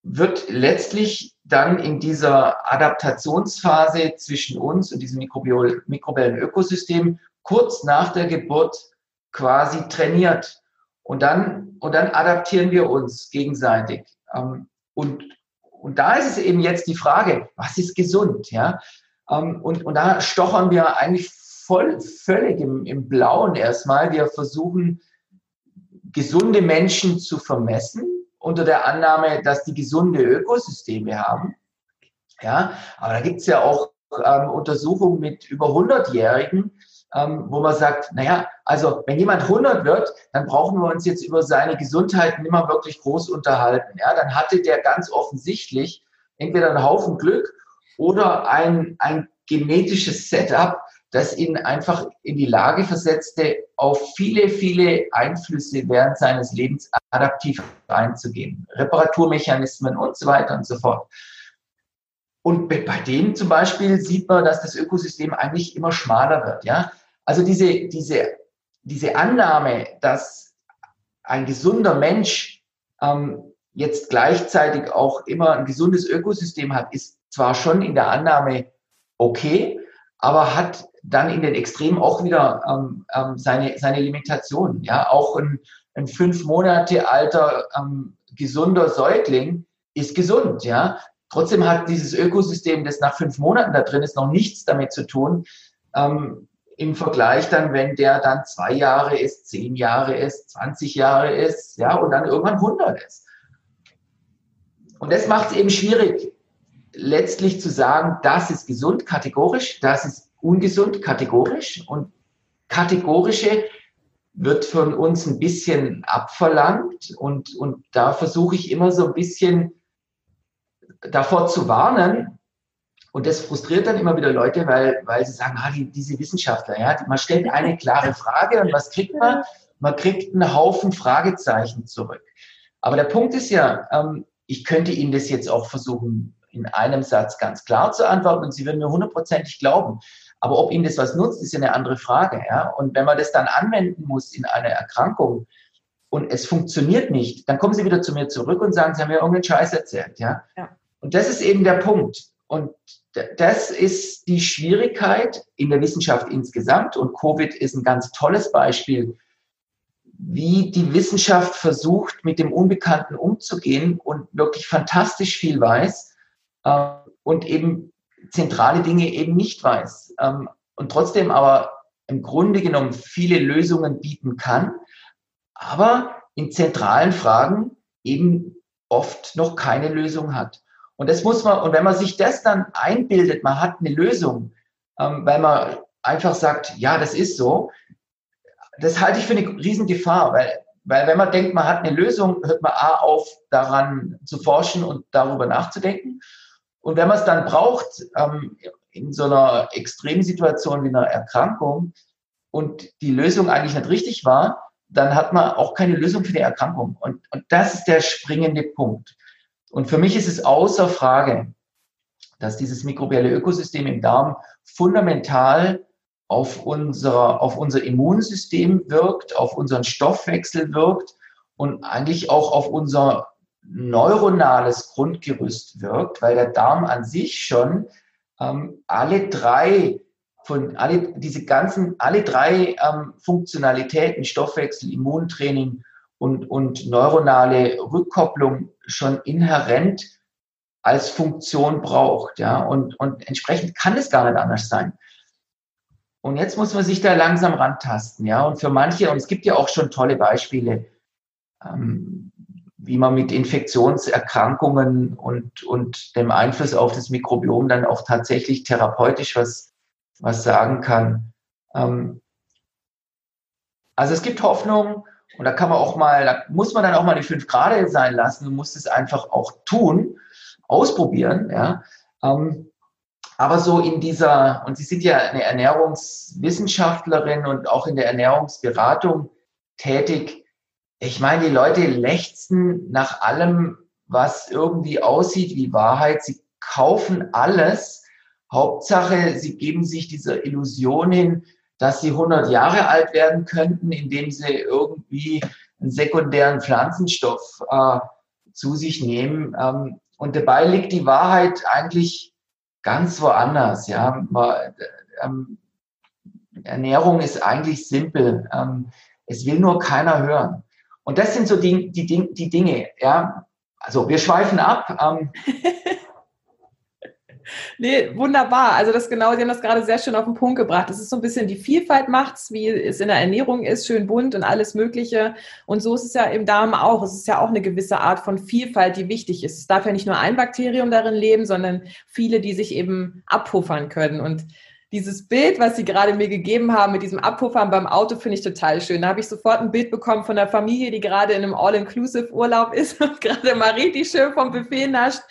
wird letztlich dann in dieser Adaptationsphase zwischen uns und diesem mikrobiellen Ökosystem kurz nach der Geburt quasi trainiert. Und dann, und dann adaptieren wir uns gegenseitig. Ähm, und, und da ist es eben jetzt die Frage, was ist gesund? Ja? Ähm, und, und da stochern wir eigentlich voll, völlig im, im Blauen erstmal. Wir versuchen, gesunde Menschen zu vermessen unter der Annahme, dass die gesunde Ökosysteme haben. Ja, aber da gibt es ja auch ähm, Untersuchungen mit über 100-Jährigen, ähm, wo man sagt, naja, also wenn jemand 100 wird, dann brauchen wir uns jetzt über seine Gesundheit nicht mehr wirklich groß unterhalten. Ja, dann hatte der ganz offensichtlich entweder einen Haufen Glück oder ein, ein genetisches Setup, das ihn einfach in die Lage versetzte, auf viele, viele Einflüsse während seines Lebens adaptiv einzugehen. Reparaturmechanismen und so weiter und so fort. Und bei dem zum Beispiel sieht man, dass das Ökosystem eigentlich immer schmaler wird. Ja? Also diese, diese, diese Annahme, dass ein gesunder Mensch ähm, jetzt gleichzeitig auch immer ein gesundes Ökosystem hat, ist zwar schon in der Annahme okay, aber hat dann in den Extremen auch wieder ähm, ähm, seine, seine Limitationen. Ja, auch ein, ein fünf Monate alter ähm, gesunder Säugling ist gesund. Ja, trotzdem hat dieses Ökosystem, das nach fünf Monaten da drin ist, noch nichts damit zu tun. Ähm, Im Vergleich dann, wenn der dann zwei Jahre ist, zehn Jahre ist, 20 Jahre ist, ja, und dann irgendwann 100 ist. Und das macht es eben schwierig, letztlich zu sagen, das ist gesund kategorisch, das ist ungesund kategorisch und kategorische wird von uns ein bisschen abverlangt und, und da versuche ich immer so ein bisschen davor zu warnen. Und das frustriert dann immer wieder Leute, weil, weil sie sagen, ah, die, diese Wissenschaftler, ja, man stellt eine klare Frage und was kriegt man? Man kriegt einen Haufen Fragezeichen zurück. Aber der Punkt ist ja, ähm, ich könnte Ihnen das jetzt auch versuchen, in einem Satz ganz klar zu antworten und Sie würden mir hundertprozentig glauben. Aber ob Ihnen das was nutzt, ist ja eine andere Frage. Ja? Und wenn man das dann anwenden muss in einer Erkrankung und es funktioniert nicht, dann kommen Sie wieder zu mir zurück und sagen, Sie haben mir irgendeinen Scheiß erzählt. Ja? ja. Und das ist eben der Punkt. Und das ist die Schwierigkeit in der Wissenschaft insgesamt. Und Covid ist ein ganz tolles Beispiel, wie die Wissenschaft versucht, mit dem Unbekannten umzugehen und wirklich fantastisch viel weiß äh, und eben zentrale Dinge eben nicht weiß ähm, und trotzdem aber im Grunde genommen viele Lösungen bieten kann, aber in zentralen Fragen eben oft noch keine Lösung hat. Und das muss man, und wenn man sich das dann einbildet, man hat eine Lösung, ähm, weil man einfach sagt, ja, das ist so, das halte ich für eine Riesengefahr, weil, weil wenn man denkt, man hat eine Lösung, hört man A auf, daran zu forschen und darüber nachzudenken. Und wenn man es dann braucht, ähm, in so einer Extremsituation wie einer Erkrankung und die Lösung eigentlich nicht richtig war, dann hat man auch keine Lösung für die Erkrankung. Und, und das ist der springende Punkt. Und für mich ist es außer Frage, dass dieses mikrobielle Ökosystem im Darm fundamental auf unser, auf unser Immunsystem wirkt, auf unseren Stoffwechsel wirkt und eigentlich auch auf unser neuronales Grundgerüst wirkt, weil der Darm an sich schon ähm, alle drei von alle diese ganzen alle drei ähm, Funktionalitäten Stoffwechsel, Immuntraining und und neuronale Rückkopplung schon inhärent als Funktion braucht, ja und und entsprechend kann es gar nicht anders sein. Und jetzt muss man sich da langsam rantasten, ja und für manche und es gibt ja auch schon tolle Beispiele. Ähm, wie man mit Infektionserkrankungen und, und dem Einfluss auf das Mikrobiom dann auch tatsächlich therapeutisch was, was sagen kann. Ähm, also es gibt Hoffnung und da kann man auch mal, da muss man dann auch mal die fünf Grade sein lassen und muss es einfach auch tun, ausprobieren, ja. Ähm, aber so in dieser, und Sie sind ja eine Ernährungswissenschaftlerin und auch in der Ernährungsberatung tätig, ich meine, die Leute lechzen nach allem, was irgendwie aussieht wie Wahrheit. Sie kaufen alles. Hauptsache, sie geben sich dieser Illusion hin, dass sie 100 Jahre alt werden könnten, indem sie irgendwie einen sekundären Pflanzenstoff äh, zu sich nehmen. Ähm, und dabei liegt die Wahrheit eigentlich ganz woanders. Ja, ähm, Ernährung ist eigentlich simpel. Ähm, es will nur keiner hören. Und das sind so die, die, die Dinge, ja. Also wir schweifen ab. *laughs* Nee, wunderbar. Also das genau, Sie haben das gerade sehr schön auf den Punkt gebracht. Das ist so ein bisschen die Vielfalt macht's, wie es in der Ernährung ist, schön bunt und alles Mögliche. Und so ist es ja im Darm auch. Es ist ja auch eine gewisse Art von Vielfalt, die wichtig ist. Es darf ja nicht nur ein Bakterium darin leben, sondern viele, die sich eben abpuffern können. Und dieses Bild, was Sie gerade mir gegeben haben mit diesem Abpuffern beim Auto, finde ich total schön. Da habe ich sofort ein Bild bekommen von einer Familie, die gerade in einem All-Inclusive-Urlaub ist *laughs* und gerade mal richtig schön vom Buffet nascht.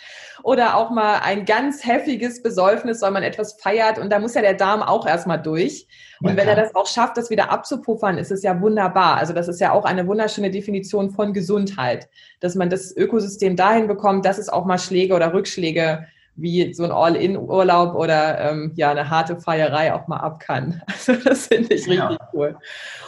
Oder auch mal ein ganz heftiges Besäufnis, weil man etwas feiert. Und da muss ja der Darm auch erstmal durch. Und wenn er das auch schafft, das wieder abzupuffern, ist es ja wunderbar. Also das ist ja auch eine wunderschöne Definition von Gesundheit, dass man das Ökosystem dahin bekommt, dass es auch mal Schläge oder Rückschläge wie so ein All-In-Urlaub oder ähm, ja eine harte Feierei auch mal ab kann. *laughs* Also das finde ich richtig ja. cool.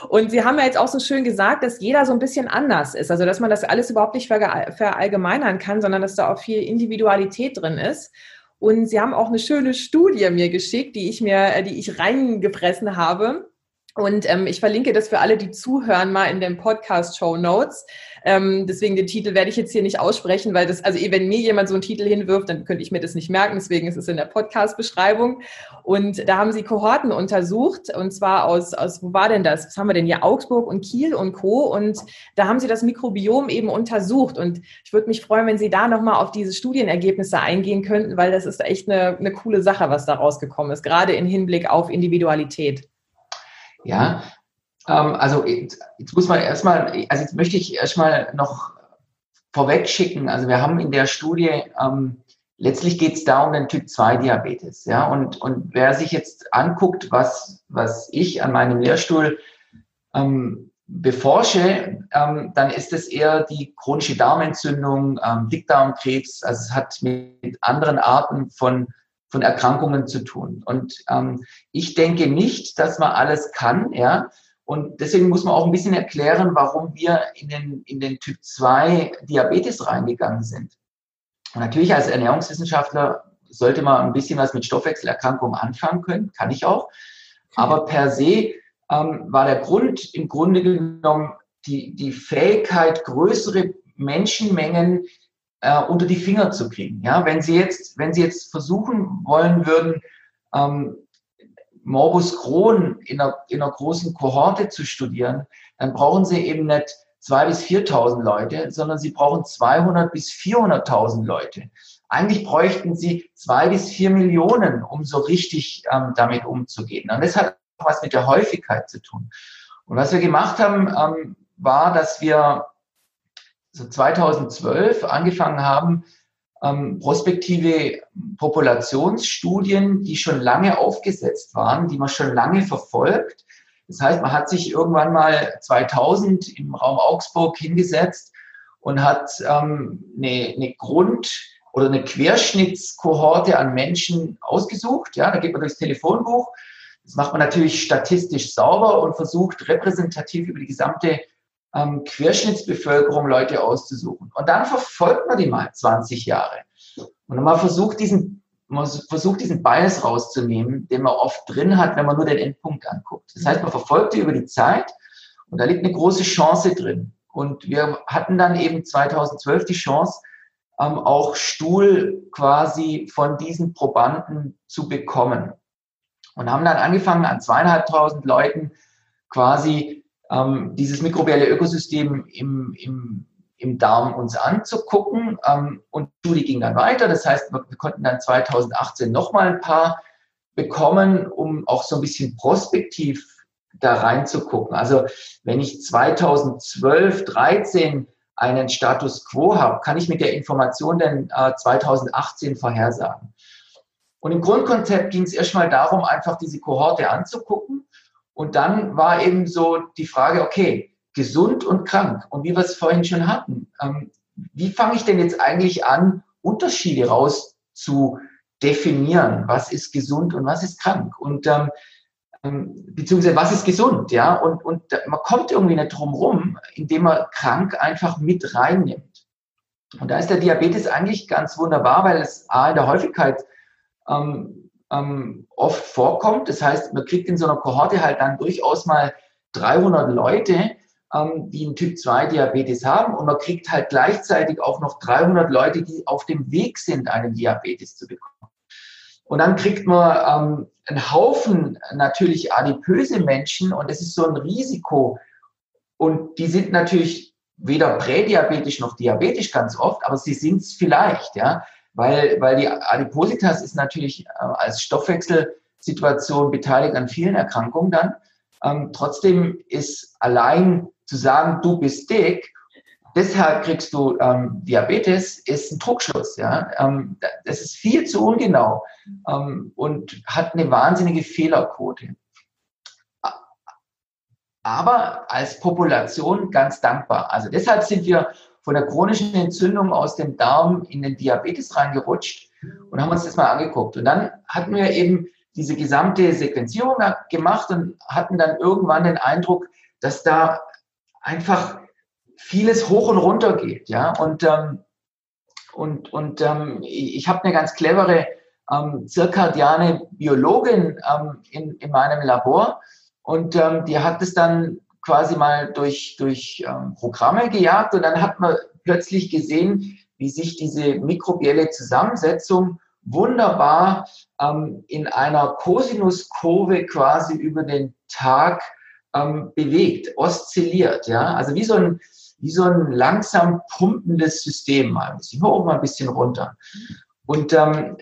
Und Sie haben ja jetzt auch so schön gesagt, dass jeder so ein bisschen anders ist. Also dass man das alles überhaupt nicht verallgemeinern kann, sondern dass da auch viel Individualität drin ist. Und Sie haben auch eine schöne Studie mir geschickt, die ich mir, äh, die ich reingefressen habe. Und ähm, ich verlinke das für alle, die zuhören, mal in den Podcast-Show Notes. Ähm, deswegen den Titel werde ich jetzt hier nicht aussprechen, weil das, also eh, wenn mir jemand so einen Titel hinwirft, dann könnte ich mir das nicht merken. Deswegen ist es in der Podcast-Beschreibung. Und da haben sie Kohorten untersucht. Und zwar aus, aus, wo war denn das? Was haben wir denn hier? Augsburg und Kiel und Co. Und da haben sie das Mikrobiom eben untersucht. Und ich würde mich freuen, wenn Sie da nochmal auf diese Studienergebnisse eingehen könnten, weil das ist echt eine, eine coole Sache, was da rausgekommen ist, gerade im Hinblick auf Individualität. Ja, also jetzt, jetzt, muss man erstmal, also jetzt möchte ich erstmal noch vorweg schicken, also wir haben in der Studie, ähm, letztlich geht es da um den Typ 2 Diabetes, ja, und, und wer sich jetzt anguckt, was, was ich an meinem Lehrstuhl ähm, beforsche, ähm, dann ist es eher die chronische Darmentzündung, ähm, Dickdarmkrebs, also es hat mit anderen Arten von von Erkrankungen zu tun. Und ähm, ich denke nicht, dass man alles kann, ja, und deswegen muss man auch ein bisschen erklären, warum wir in den, in den Typ 2 Diabetes reingegangen sind. Und natürlich als Ernährungswissenschaftler sollte man ein bisschen was mit Stoffwechselerkrankungen anfangen können, kann ich auch. Aber *laughs* per se ähm, war der Grund im Grunde genommen die, die Fähigkeit, größere Menschenmengen äh, unter die Finger zu kriegen. Ja, wenn Sie jetzt, wenn Sie jetzt versuchen wollen würden, ähm, Morbus Crohn in einer, in einer großen Kohorte zu studieren, dann brauchen Sie eben nicht 2.000 bis 4.000 Leute, sondern Sie brauchen 200 bis 400.000 Leute. Eigentlich bräuchten Sie zwei bis vier Millionen, um so richtig ähm, damit umzugehen. Und das hat auch was mit der Häufigkeit zu tun. Und was wir gemacht haben, ähm, war, dass wir so 2012 angefangen haben, ähm, prospektive Populationsstudien, die schon lange aufgesetzt waren, die man schon lange verfolgt. Das heißt, man hat sich irgendwann mal 2000 im Raum Augsburg hingesetzt und hat ähm, eine, eine Grund- oder eine Querschnittskohorte an Menschen ausgesucht. Ja, da geht man durchs Telefonbuch. Das macht man natürlich statistisch sauber und versucht repräsentativ über die gesamte ähm, Querschnittsbevölkerung Leute auszusuchen. Und dann verfolgt man die mal 20 Jahre. Und man versucht diesen, man versucht diesen Bias rauszunehmen, den man oft drin hat, wenn man nur den Endpunkt anguckt. Das heißt, man verfolgt die über die Zeit und da liegt eine große Chance drin. Und wir hatten dann eben 2012 die Chance, ähm, auch Stuhl quasi von diesen Probanden zu bekommen. Und haben dann angefangen, an zweieinhalbtausend Leuten quasi ähm, dieses mikrobielle Ökosystem im, im, im Darm uns anzugucken. Ähm, und die Studie ging dann weiter. Das heißt, wir, wir konnten dann 2018 nochmal ein paar bekommen, um auch so ein bisschen prospektiv da reinzugucken. Also wenn ich 2012, 13 einen Status quo habe, kann ich mit der Information dann äh, 2018 vorhersagen. Und im Grundkonzept ging es erstmal darum, einfach diese Kohorte anzugucken und dann war eben so die Frage, okay, gesund und krank. Und wie wir es vorhin schon hatten, ähm, wie fange ich denn jetzt eigentlich an, Unterschiede raus zu definieren? Was ist gesund und was ist krank? Und ähm, ähm beziehungsweise was ist gesund, ja? Und, und man kommt irgendwie nicht drum rum, indem man krank einfach mit reinnimmt. Und da ist der Diabetes eigentlich ganz wunderbar, weil es A in der Häufigkeit ähm, ähm, oft vorkommt. Das heißt, man kriegt in so einer Kohorte halt dann durchaus mal 300 Leute, ähm, die einen Typ 2 Diabetes haben und man kriegt halt gleichzeitig auch noch 300 Leute, die auf dem Weg sind, einen Diabetes zu bekommen. Und dann kriegt man ähm, einen Haufen natürlich adipöse Menschen und es ist so ein Risiko. Und die sind natürlich weder prädiabetisch noch diabetisch ganz oft, aber sie sind es vielleicht, ja, weil, weil die Adipositas ist natürlich äh, als Stoffwechselsituation beteiligt an vielen Erkrankungen dann. Ähm, trotzdem ist allein zu sagen, du bist dick, deshalb kriegst du ähm, Diabetes, ist ein Druckschluss. Ja? Ähm, das ist viel zu ungenau ähm, und hat eine wahnsinnige Fehlerquote. Aber als Population ganz dankbar. Also deshalb sind wir von der chronischen Entzündung aus dem Darm in den Diabetes reingerutscht und haben uns das mal angeguckt. Und dann hatten wir eben diese gesamte Sequenzierung gemacht und hatten dann irgendwann den Eindruck, dass da einfach vieles hoch und runter geht. Ja? Und, ähm, und, und ähm, ich habe eine ganz clevere ähm, zirkadiane Biologin ähm, in, in meinem Labor und ähm, die hat es dann quasi mal durch, durch ähm, Programme gejagt und dann hat man plötzlich gesehen, wie sich diese mikrobielle Zusammensetzung wunderbar ähm, in einer Cosinuskurve quasi über den Tag ähm, bewegt, oszilliert. Ja? Also wie so, ein, wie so ein langsam pumpendes System, mal ein bisschen hoch, mal ein bisschen runter. Und ähm,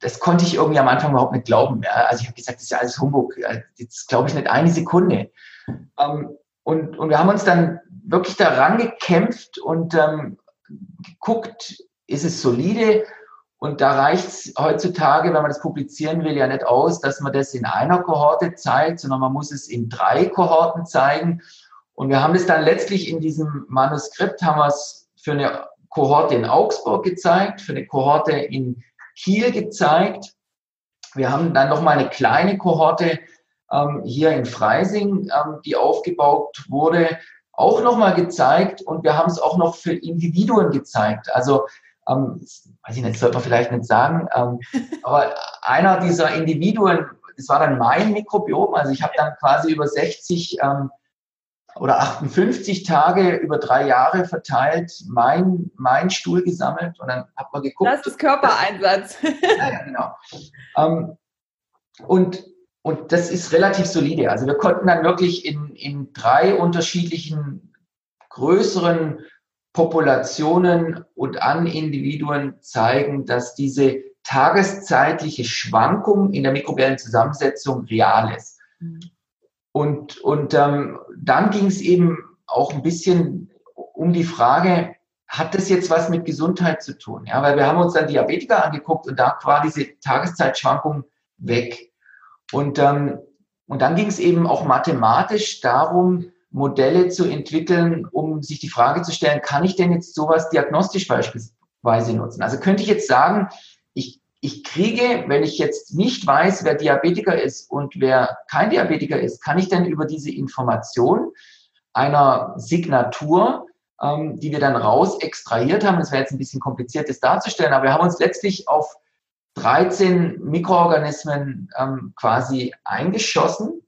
das konnte ich irgendwie am Anfang überhaupt nicht glauben. Also ich habe gesagt, das ist ja alles Humbug. Jetzt glaube ich nicht eine Sekunde. Ähm, und, und wir haben uns dann wirklich daran gekämpft und ähm, geguckt, ist es solide, und da reicht es heutzutage, wenn man das publizieren will, ja nicht aus, dass man das in einer Kohorte zeigt, sondern man muss es in drei Kohorten zeigen. Und wir haben das dann letztlich in diesem Manuskript, haben wir es für eine Kohorte in Augsburg gezeigt, für eine Kohorte in Kiel gezeigt. Wir haben dann nochmal eine kleine Kohorte ähm, hier in Freising, ähm, die aufgebaut wurde, auch nochmal gezeigt. Und wir haben es auch noch für Individuen gezeigt. Also ähm, weiß ich nicht, sollte man vielleicht nicht sagen, ähm, *laughs* aber einer dieser Individuen, das war dann mein Mikrobiom, also ich habe dann quasi über 60 ähm, oder 58 Tage über drei Jahre verteilt mein, mein Stuhl gesammelt und dann hat man geguckt. Das ist Körpereinsatz. *laughs* ja, ja, genau. Ähm, und, und das ist relativ solide. Also wir konnten dann wirklich in, in drei unterschiedlichen größeren Populationen und an Individuen zeigen, dass diese tageszeitliche Schwankung in der mikrobiellen Zusammensetzung real ist. Mhm. Und, und ähm, dann ging es eben auch ein bisschen um die Frage, hat das jetzt was mit Gesundheit zu tun? Ja, weil wir haben uns dann Diabetiker angeguckt und da war diese Tageszeitschwankung weg. Und, ähm, und dann ging es eben auch mathematisch darum, Modelle zu entwickeln, um sich die Frage zu stellen, kann ich denn jetzt sowas diagnostisch beispielsweise nutzen? Also könnte ich jetzt sagen, ich, ich kriege, wenn ich jetzt nicht weiß, wer Diabetiker ist und wer kein Diabetiker ist, kann ich denn über diese Information einer Signatur, ähm, die wir dann raus extrahiert haben, das wäre jetzt ein bisschen kompliziert, das darzustellen, aber wir haben uns letztlich auf 13 Mikroorganismen ähm, quasi eingeschossen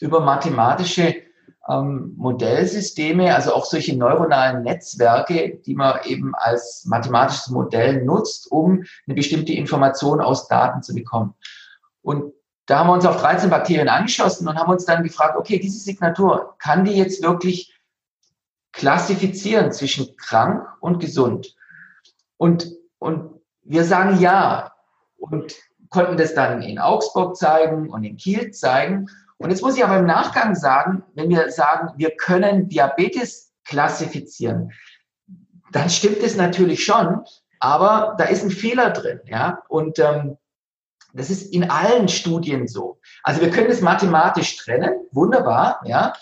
über mathematische ähm, Modellsysteme, also auch solche neuronalen Netzwerke, die man eben als mathematisches Modell nutzt, um eine bestimmte Information aus Daten zu bekommen. Und da haben wir uns auf 13 Bakterien angeschlossen und haben uns dann gefragt, okay, diese Signatur, kann die jetzt wirklich klassifizieren zwischen krank und gesund? Und, und wir sagen ja und konnten das dann in Augsburg zeigen und in Kiel zeigen. Und jetzt muss ich aber im Nachgang sagen, wenn wir sagen, wir können Diabetes klassifizieren, dann stimmt es natürlich schon, aber da ist ein Fehler drin, ja. Und ähm, das ist in allen Studien so. Also wir können es mathematisch trennen, wunderbar, ja.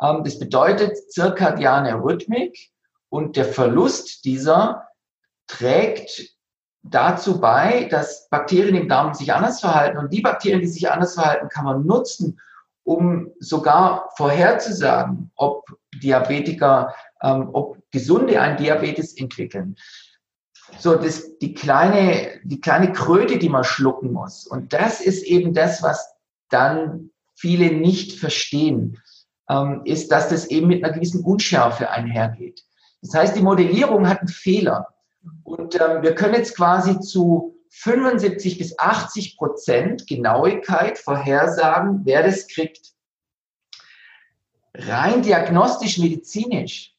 Ähm, das bedeutet zirkadiane Rhythmik und der Verlust dieser trägt dazu bei, dass Bakterien im Darm sich anders verhalten und die Bakterien, die sich anders verhalten, kann man nutzen, um sogar vorherzusagen, ob Diabetiker, ähm, ob Gesunde einen Diabetes entwickeln. So, das, die kleine, die kleine Kröte, die man schlucken muss. Und das ist eben das, was dann viele nicht verstehen, ähm, ist, dass das eben mit einer gewissen Unschärfe einhergeht. Das heißt, die Modellierung hat einen Fehler. Und ähm, wir können jetzt quasi zu 75 bis 80 Prozent Genauigkeit vorhersagen, wer das kriegt. Rein diagnostisch medizinisch,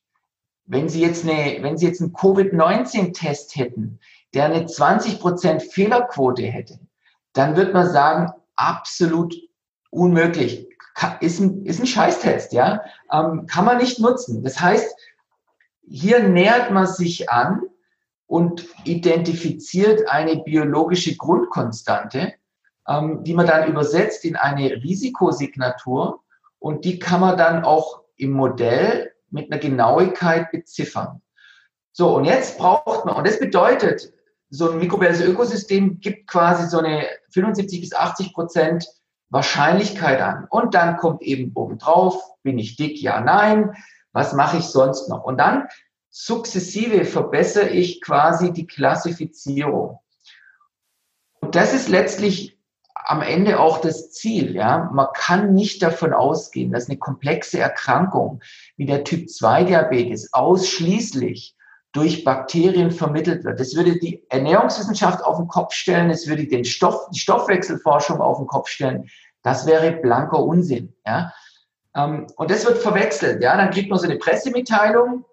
wenn Sie jetzt, eine, wenn Sie jetzt einen Covid-19-Test hätten, der eine 20 Prozent Fehlerquote hätte, dann wird man sagen, absolut unmöglich. Ist ein, ist ein Scheißtest, ja. Ähm, kann man nicht nutzen. Das heißt, hier nähert man sich an und identifiziert eine biologische Grundkonstante, ähm, die man dann übersetzt in eine Risikosignatur und die kann man dann auch im Modell mit einer Genauigkeit beziffern. So, und jetzt braucht man, und das bedeutet, so ein mikrobielles Ökosystem gibt quasi so eine 75 bis 80 Prozent Wahrscheinlichkeit an. Und dann kommt eben obendrauf, bin ich dick, ja, nein, was mache ich sonst noch? Und dann sukzessive verbessere ich quasi die Klassifizierung. Und das ist letztlich am Ende auch das Ziel. Ja? Man kann nicht davon ausgehen, dass eine komplexe Erkrankung wie der Typ 2 Diabetes ausschließlich durch Bakterien vermittelt wird. Das würde die Ernährungswissenschaft auf den Kopf stellen, es würde den Stoff, die Stoffwechselforschung auf den Kopf stellen. Das wäre blanker Unsinn. Ja? Ähm, und das wird verwechselt. Ja? Dann kriegt man so eine Pressemitteilung,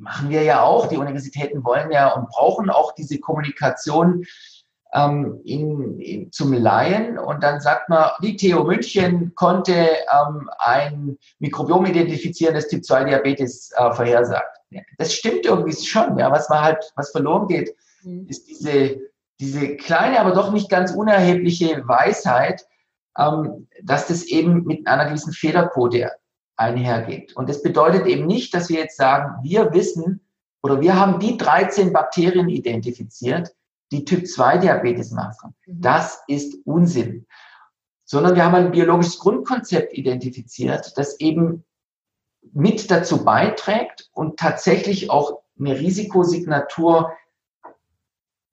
machen wir ja auch. Die Universitäten wollen ja und brauchen auch diese Kommunikation ähm, in, in, zum Laien. Und dann sagt man, die TU München konnte ähm, ein Mikrobiom identifizieren, das Typ 2 Diabetes äh, vorhersagt. Ja, das stimmt irgendwie schon. Ja, was man halt, was verloren geht, mhm. ist diese, diese kleine, aber doch nicht ganz unerhebliche Weisheit, ähm, dass das eben mit einer gewissen Fehlerquote einhergeht. Und das bedeutet eben nicht, dass wir jetzt sagen, wir wissen oder wir haben die 13 Bakterien identifiziert, die Typ-2-Diabetes machen. Mhm. Das ist Unsinn. Sondern wir haben ein biologisches Grundkonzept identifiziert, das eben mit dazu beiträgt und tatsächlich auch eine Risikosignatur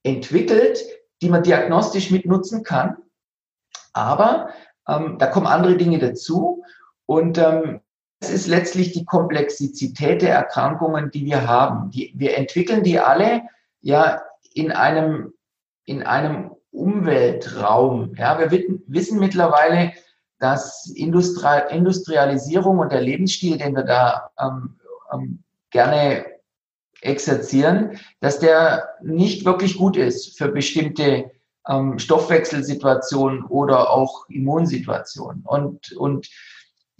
entwickelt, die man diagnostisch mitnutzen kann. Aber ähm, da kommen andere Dinge dazu. Und ähm, ist letztlich die Komplexität der Erkrankungen, die wir haben. Die, wir entwickeln die alle ja in einem, in einem Umweltraum. Ja, wir wissen mittlerweile, dass Industri Industrialisierung und der Lebensstil, den wir da ähm, ähm, gerne exerzieren, dass der nicht wirklich gut ist für bestimmte ähm, Stoffwechselsituationen oder auch Immunsituationen. Und, und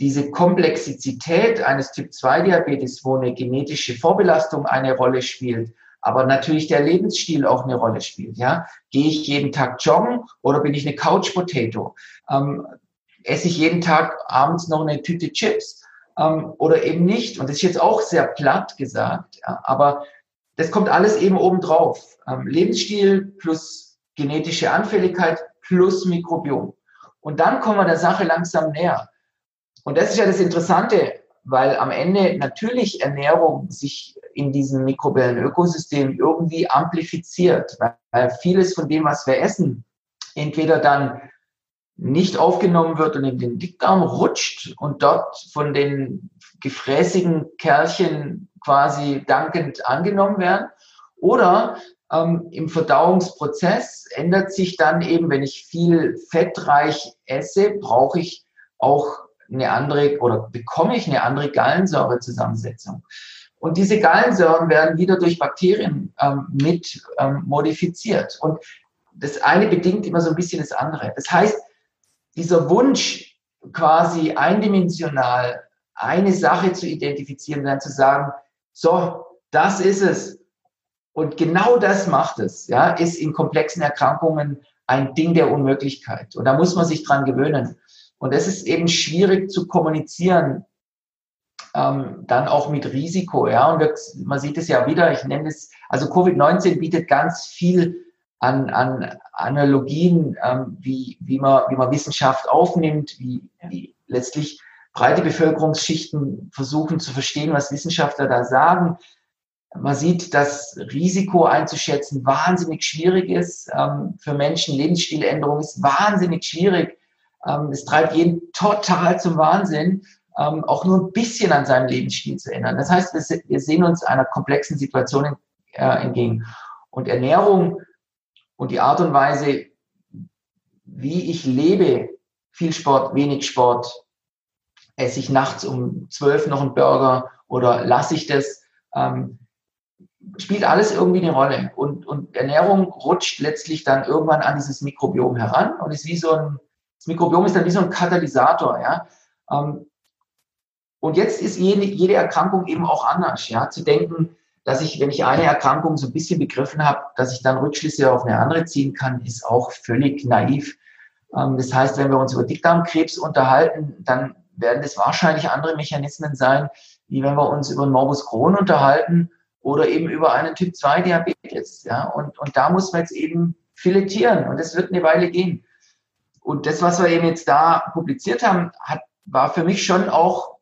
diese Komplexität eines Typ-2-Diabetes, wo eine genetische Vorbelastung eine Rolle spielt, aber natürlich der Lebensstil auch eine Rolle spielt. Ja? Gehe ich jeden Tag joggen oder bin ich eine Couch Potato? Ähm, esse ich jeden Tag abends noch eine Tüte Chips ähm, oder eben nicht? Und das ist jetzt auch sehr platt gesagt, ja? aber das kommt alles eben obendrauf. Ähm, Lebensstil plus genetische Anfälligkeit plus Mikrobiom. Und dann kommen wir der Sache langsam näher. Und das ist ja das Interessante, weil am Ende natürlich Ernährung sich in diesem mikrobiellen Ökosystem irgendwie amplifiziert, weil vieles von dem, was wir essen, entweder dann nicht aufgenommen wird und in den Dickdarm rutscht und dort von den gefräßigen Kerlchen quasi dankend angenommen werden. Oder ähm, im Verdauungsprozess ändert sich dann eben, wenn ich viel fettreich esse, brauche ich auch eine andere oder bekomme ich eine andere Gallensäurezusammensetzung. Und diese Gallensäuren werden wieder durch Bakterien ähm, mit ähm, modifiziert. Und das eine bedingt immer so ein bisschen das andere. Das heißt, dieser Wunsch, quasi eindimensional eine Sache zu identifizieren, dann zu sagen, so, das ist es. Und genau das macht es, ja, ist in komplexen Erkrankungen ein Ding der Unmöglichkeit. Und da muss man sich dran gewöhnen. Und es ist eben schwierig zu kommunizieren, ähm, dann auch mit Risiko. Ja, und wir, man sieht es ja wieder, ich nenne es, also Covid-19 bietet ganz viel an, an Analogien, ähm, wie, wie, man, wie man Wissenschaft aufnimmt, wie, wie letztlich breite Bevölkerungsschichten versuchen zu verstehen, was Wissenschaftler da sagen. Man sieht, dass Risiko einzuschätzen wahnsinnig schwierig ist. Ähm, für Menschen Lebensstiländerung ist wahnsinnig schwierig. Ähm, es treibt jeden total zum Wahnsinn, ähm, auch nur ein bisschen an seinem Lebensstil zu ändern. Das heißt, wir, sehen uns einer komplexen Situation äh, entgegen. Und Ernährung und die Art und Weise, wie ich lebe, viel Sport, wenig Sport, esse ich nachts um zwölf noch einen Burger oder lasse ich das, ähm, spielt alles irgendwie eine Rolle. Und, und Ernährung rutscht letztlich dann irgendwann an dieses Mikrobiom heran und ist wie so ein, das Mikrobiom ist dann wie so ein Katalysator, ja. Ähm, und jetzt ist jede, jede Erkrankung eben auch anders, ja. Zu denken, dass ich, wenn ich eine Erkrankung so ein bisschen begriffen habe, dass ich dann Rückschlüsse auf eine andere ziehen kann, ist auch völlig naiv. Ähm, das heißt, wenn wir uns über Dickdarmkrebs unterhalten, dann werden es wahrscheinlich andere Mechanismen sein, wie wenn wir uns über einen Morbus Crohn unterhalten oder eben über einen Typ 2 Diabetes. Ja? Und, und da muss man jetzt eben filetieren und das wird eine Weile gehen. Und das, was wir eben jetzt da publiziert haben, hat, war für mich schon auch,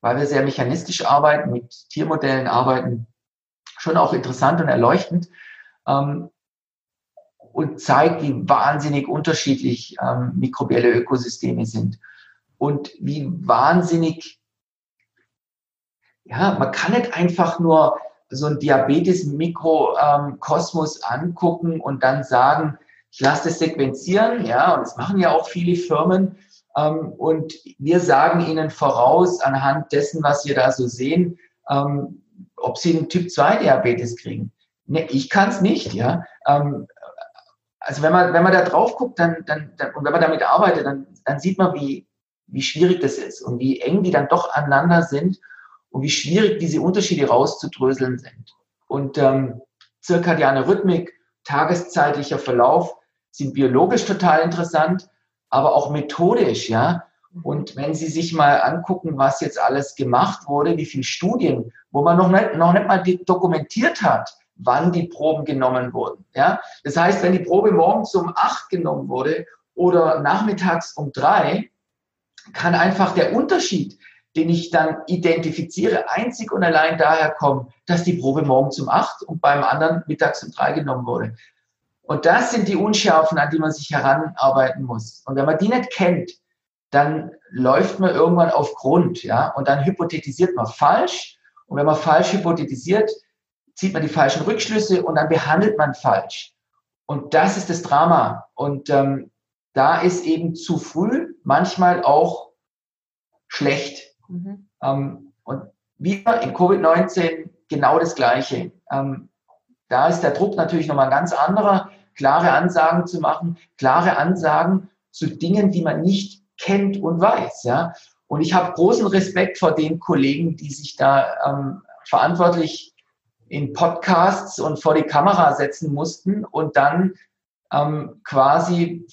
weil wir sehr mechanistisch arbeiten, mit Tiermodellen arbeiten, schon auch interessant und erleuchtend ähm, und zeigt, wie wahnsinnig unterschiedlich ähm, mikrobielle Ökosysteme sind. Und wie wahnsinnig, ja, man kann nicht einfach nur so ein Diabetes-Mikrokosmos angucken und dann sagen, ich lasse das sequenzieren, ja, und das machen ja auch viele Firmen. Ähm, und wir sagen ihnen voraus, anhand dessen, was wir da so sehen, ähm, ob sie einen Typ-2-Diabetes kriegen. Ne, ich kann es nicht, ja. Ähm, also wenn man, wenn man da drauf guckt, dann, dann, dann, und wenn man damit arbeitet, dann, dann sieht man, wie, wie schwierig das ist und wie eng die dann doch aneinander sind und wie schwierig diese Unterschiede rauszudröseln sind. Und ähm, zirkadiane Rhythmik, tageszeitlicher Verlauf sind biologisch total interessant, aber auch methodisch, ja. Und wenn Sie sich mal angucken, was jetzt alles gemacht wurde, wie viele Studien, wo man noch nicht, noch nicht mal dokumentiert hat, wann die Proben genommen wurden. Ja? Das heißt, wenn die Probe morgens um acht genommen wurde oder nachmittags um drei, kann einfach der Unterschied, den ich dann identifiziere, einzig und allein daher kommen, dass die Probe morgens um acht und beim anderen mittags um drei genommen wurde. Und das sind die Unschärfen, an die man sich heranarbeiten muss. Und wenn man die nicht kennt, dann läuft man irgendwann auf Grund, ja, und dann hypothetisiert man falsch. Und wenn man falsch hypothetisiert, zieht man die falschen Rückschlüsse und dann behandelt man falsch. Und das ist das Drama. Und ähm, da ist eben zu früh manchmal auch schlecht. Mhm. Ähm, und wieder in Covid-19 genau das Gleiche. Ähm, da ist der Druck natürlich nochmal ein ganz anderer, klare Ansagen zu machen, klare Ansagen zu Dingen, die man nicht kennt und weiß. Ja? Und ich habe großen Respekt vor den Kollegen, die sich da ähm, verantwortlich in Podcasts und vor die Kamera setzen mussten und dann ähm, quasi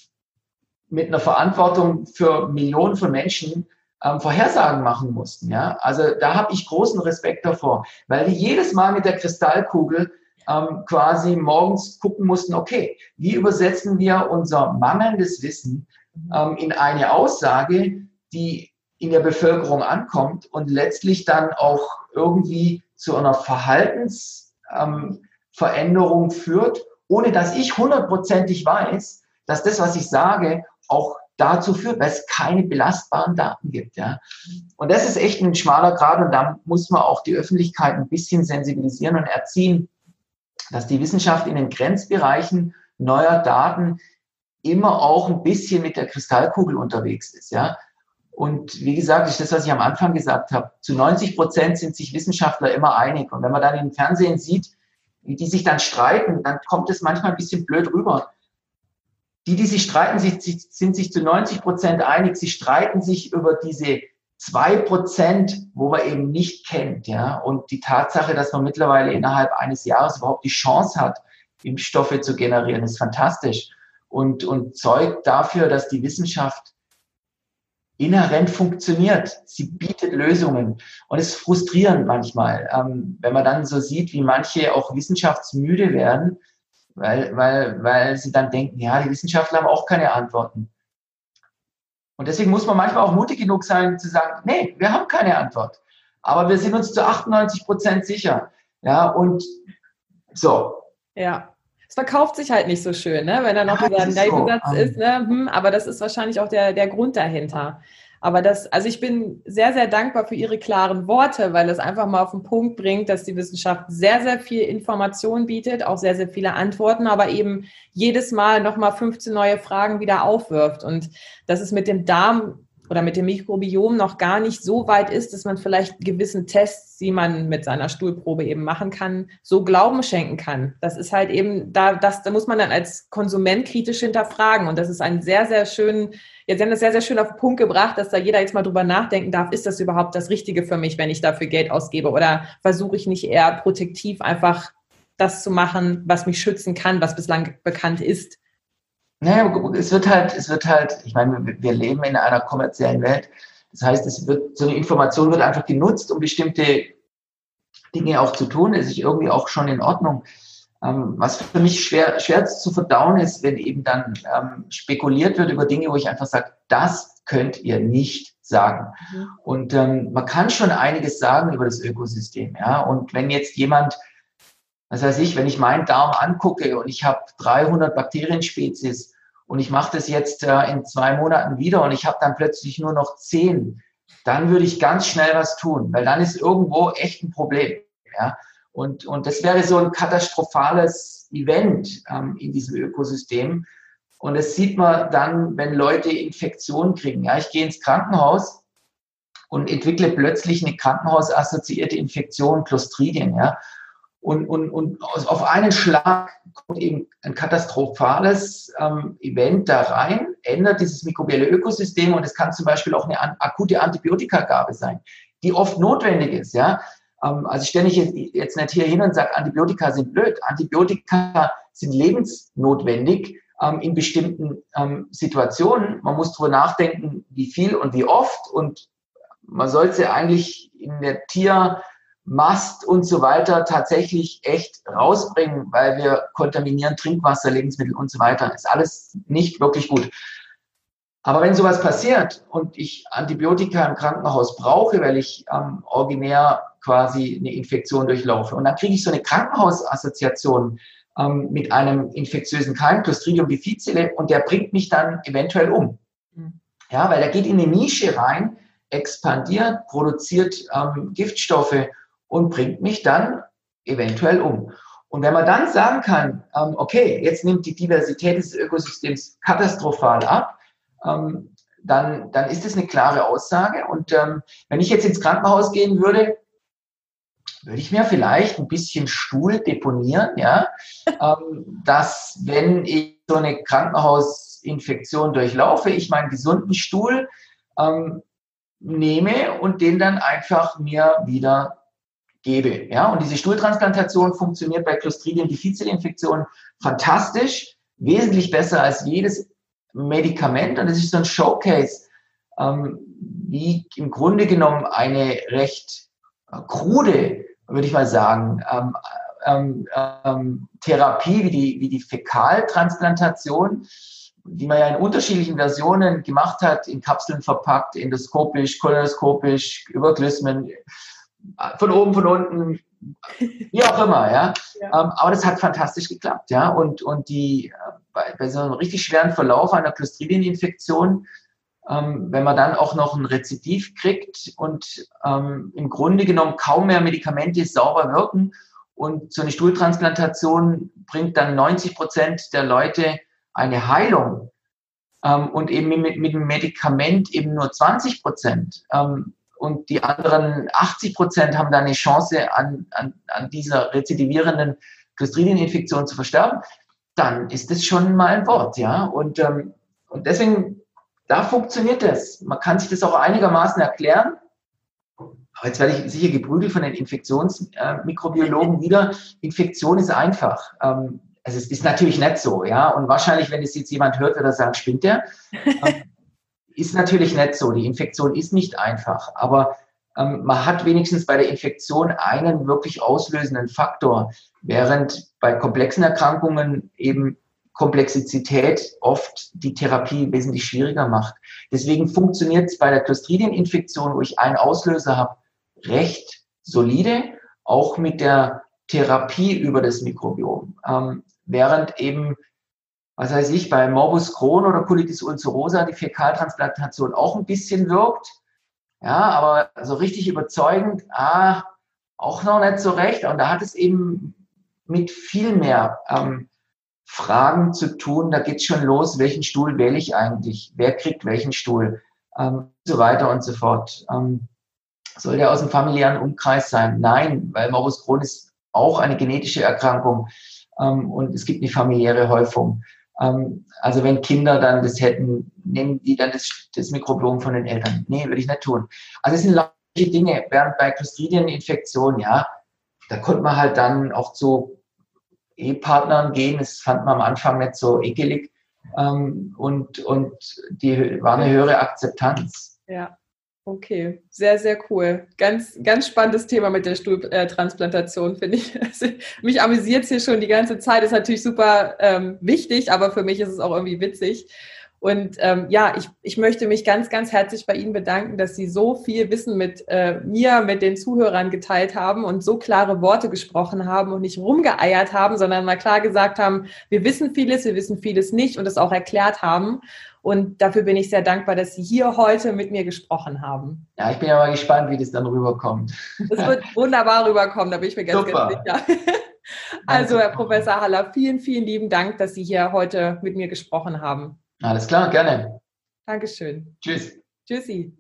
mit einer Verantwortung für Millionen von Menschen ähm, Vorhersagen machen mussten. Ja? Also da habe ich großen Respekt davor, weil die jedes Mal mit der Kristallkugel ähm, quasi morgens gucken mussten, okay, wie übersetzen wir unser mangelndes Wissen ähm, in eine Aussage, die in der Bevölkerung ankommt und letztlich dann auch irgendwie zu einer Verhaltensveränderung ähm, führt, ohne dass ich hundertprozentig weiß, dass das, was ich sage, auch dazu führt, weil es keine belastbaren Daten gibt. Ja. Und das ist echt ein schmaler Grad und da muss man auch die Öffentlichkeit ein bisschen sensibilisieren und erziehen, dass die Wissenschaft in den Grenzbereichen neuer Daten immer auch ein bisschen mit der Kristallkugel unterwegs ist. Ja. Und wie gesagt, ist das, was ich am Anfang gesagt habe. Zu 90 Prozent sind sich Wissenschaftler immer einig. Und wenn man dann im Fernsehen sieht, wie die sich dann streiten, dann kommt es manchmal ein bisschen blöd rüber. Die, die sich streiten, sind sich zu 90 Prozent einig. Sie streiten sich über diese zwei Prozent, wo man eben nicht kennt, ja. Und die Tatsache, dass man mittlerweile innerhalb eines Jahres überhaupt die Chance hat, Impfstoffe zu generieren, ist fantastisch und, und zeugt dafür, dass die Wissenschaft inhärent funktioniert. Sie bietet Lösungen. Und es ist frustrierend manchmal, ähm, wenn man dann so sieht, wie manche auch wissenschaftsmüde werden, weil, weil, weil sie dann denken, ja, die Wissenschaftler haben auch keine Antworten. Und deswegen muss man manchmal auch mutig genug sein, zu sagen, nee, wir haben keine Antwort. Aber wir sind uns zu 98 Prozent sicher. Ja, und so. Ja. Es verkauft sich halt nicht so schön, ne? wenn da noch ja, dieser Nebensatz so. ist. Ne? Hm, aber das ist wahrscheinlich auch der, der Grund dahinter. Aber das, also ich bin sehr, sehr dankbar für Ihre klaren Worte, weil es einfach mal auf den Punkt bringt, dass die Wissenschaft sehr, sehr viel Information bietet, auch sehr, sehr viele Antworten, aber eben jedes Mal nochmal 15 neue Fragen wieder aufwirft. Und das ist mit dem Darm oder mit dem Mikrobiom noch gar nicht so weit ist, dass man vielleicht gewissen Tests, die man mit seiner Stuhlprobe eben machen kann, so Glauben schenken kann. Das ist halt eben, da, das, da muss man dann als Konsument kritisch hinterfragen. Und das ist ein sehr, sehr schön, jetzt haben das sehr, sehr schön auf den Punkt gebracht, dass da jeder jetzt mal drüber nachdenken darf, ist das überhaupt das Richtige für mich, wenn ich dafür Geld ausgebe? Oder versuche ich nicht eher protektiv einfach das zu machen, was mich schützen kann, was bislang bekannt ist? Naja, es wird halt, es wird halt, ich meine, wir leben in einer kommerziellen Welt. Das heißt, es wird, so eine Information wird einfach genutzt, um bestimmte Dinge auch zu tun. Das ist irgendwie auch schon in Ordnung. Ähm, was für mich schwer, schwer zu verdauen ist, wenn eben dann ähm, spekuliert wird über Dinge, wo ich einfach sage, das könnt ihr nicht sagen. Mhm. Und ähm, man kann schon einiges sagen über das Ökosystem. Ja? Und wenn jetzt jemand was weiß ich, wenn ich meinen Darm angucke und ich habe 300 Bakterienspezies und ich mache das jetzt äh, in zwei Monaten wieder und ich habe dann plötzlich nur noch zehn, dann würde ich ganz schnell was tun, weil dann ist irgendwo echt ein Problem. Ja? Und, und das wäre so ein katastrophales Event ähm, in diesem Ökosystem. Und das sieht man dann, wenn Leute Infektionen kriegen. Ja, ich gehe ins Krankenhaus und entwickle plötzlich eine krankenhausassoziierte Infektion, Clostridien. Ja, und, und, und auf einen Schlag kommt eben ein katastrophales ähm, Event da rein, ändert dieses mikrobielle Ökosystem und es kann zum Beispiel auch eine an, akute Antibiotikagabe sein, die oft notwendig ist. Ja? Ähm, also ich stelle mich jetzt nicht hier hin und sage, Antibiotika sind blöd. Antibiotika sind lebensnotwendig ähm, in bestimmten ähm, Situationen. Man muss darüber nachdenken, wie viel und wie oft und man sollte eigentlich in der Tier- Mast und so weiter tatsächlich echt rausbringen, weil wir kontaminieren Trinkwasser, Lebensmittel und so weiter. Ist alles nicht wirklich gut. Aber wenn sowas passiert und ich Antibiotika im Krankenhaus brauche, weil ich ähm, originär quasi eine Infektion durchlaufe und dann kriege ich so eine Krankenhausassoziation ähm, mit einem infektiösen Keim, Clostridium difficile, und der bringt mich dann eventuell um. Mhm. Ja, weil er geht in eine Nische rein, expandiert, produziert ähm, Giftstoffe und bringt mich dann eventuell um. Und wenn man dann sagen kann, ähm, okay, jetzt nimmt die Diversität des Ökosystems katastrophal ab, ähm, dann, dann ist das eine klare Aussage. Und ähm, wenn ich jetzt ins Krankenhaus gehen würde, würde ich mir vielleicht ein bisschen Stuhl deponieren, ja, *laughs* ähm, dass wenn ich so eine Krankenhausinfektion durchlaufe, ich meinen gesunden Stuhl ähm, nehme und den dann einfach mir wieder gebe. Ja, und diese Stuhltransplantation funktioniert bei Clostridium difficile Infektionen fantastisch, wesentlich besser als jedes Medikament. Und das ist so ein Showcase, ähm, wie im Grunde genommen eine recht krude, würde ich mal sagen, ähm, ähm, ähm, Therapie wie die, wie die Fäkaltransplantation, die man ja in unterschiedlichen Versionen gemacht hat, in Kapseln verpackt, endoskopisch, kolonoskopisch, über Glismen, von oben, von unten, wie auch immer, ja. ja. Ähm, aber das hat fantastisch geklappt, ja. Und, und die, äh, bei, bei so einem richtig schweren Verlauf einer Clostridieninfektion, ähm, wenn man dann auch noch ein Rezidiv kriegt und ähm, im Grunde genommen kaum mehr Medikamente sauber wirken und so eine Stuhltransplantation bringt dann 90 Prozent der Leute eine Heilung ähm, und eben mit, mit dem Medikament eben nur 20 Prozent. Ähm, und die anderen 80 Prozent haben dann eine Chance, an, an, an dieser rezidivierenden Clostridieninfektion zu versterben, dann ist das schon mal ein Wort, ja. Und, ähm, und deswegen, da funktioniert das. Man kann sich das auch einigermaßen erklären. Aber jetzt werde ich sicher geprügelt von den Infektionsmikrobiologen äh, wieder. Infektion ist einfach. Ähm, also es ist natürlich nicht so, ja. Und wahrscheinlich, wenn es jetzt jemand hört, wird er sagen, spinnt der. *laughs* Ähm, ist natürlich nicht so. Die Infektion ist nicht einfach, aber ähm, man hat wenigstens bei der Infektion einen wirklich auslösenden Faktor, während bei komplexen Erkrankungen eben Komplexität oft die Therapie wesentlich schwieriger macht. Deswegen funktioniert es bei der Clostridieninfektion, wo ich einen Auslöser habe, recht solide, auch mit der Therapie über das Mikrobiom. Ähm, während eben was weiß ich, bei Morbus Crohn oder Colitis ulcerosa die Fäkaltransplantation auch ein bisschen wirkt. Ja, aber so richtig überzeugend, ah, auch noch nicht so recht. Und da hat es eben mit viel mehr ähm, Fragen zu tun. Da geht es schon los, welchen Stuhl wähle ich eigentlich? Wer kriegt welchen Stuhl? Ähm, so weiter und so fort. Ähm, soll der aus dem familiären Umkreis sein? Nein, weil Morbus Crohn ist auch eine genetische Erkrankung ähm, und es gibt eine familiäre Häufung. Ähm, also wenn Kinder dann das hätten, nehmen die dann das, das Mikrobiom von den Eltern? Nee, würde ich nicht tun. Also es sind solche Dinge, während bei Clostridieninfektionen, ja, da konnte man halt dann auch zu Ehepartnern gehen. Das fand man am Anfang nicht so ekelig. Ähm, und, und die war eine höhere Akzeptanz. Ja. Okay, sehr, sehr cool. Ganz, ganz spannendes Thema mit der Stuhltransplantation, finde ich. *laughs* Also, mich amüsiert es hier schon die ganze Zeit, ist natürlich super ähm, wichtig, aber für mich ist es auch irgendwie witzig. Und ähm, ja, ich, ich möchte mich ganz, ganz herzlich bei Ihnen bedanken, dass Sie so viel Wissen mit äh, mir, mit den Zuhörern geteilt haben und so klare Worte gesprochen haben und nicht rumgeeiert haben, sondern mal klar gesagt haben, wir wissen vieles, wir wissen vieles nicht und es auch erklärt haben. Und dafür bin ich sehr dankbar, dass Sie hier heute mit mir gesprochen haben. Ja, ich bin ja mal gespannt, wie das dann rüberkommt. Das wird *laughs* wunderbar rüberkommen, da bin ich mir ganz, Super. ganz sicher. *laughs* Also, Herr Professor Haller, vielen, vielen lieben Dank, dass Sie hier heute mit mir gesprochen haben. Alles klar, gerne. Dankeschön. Tschüss. Tschüssi.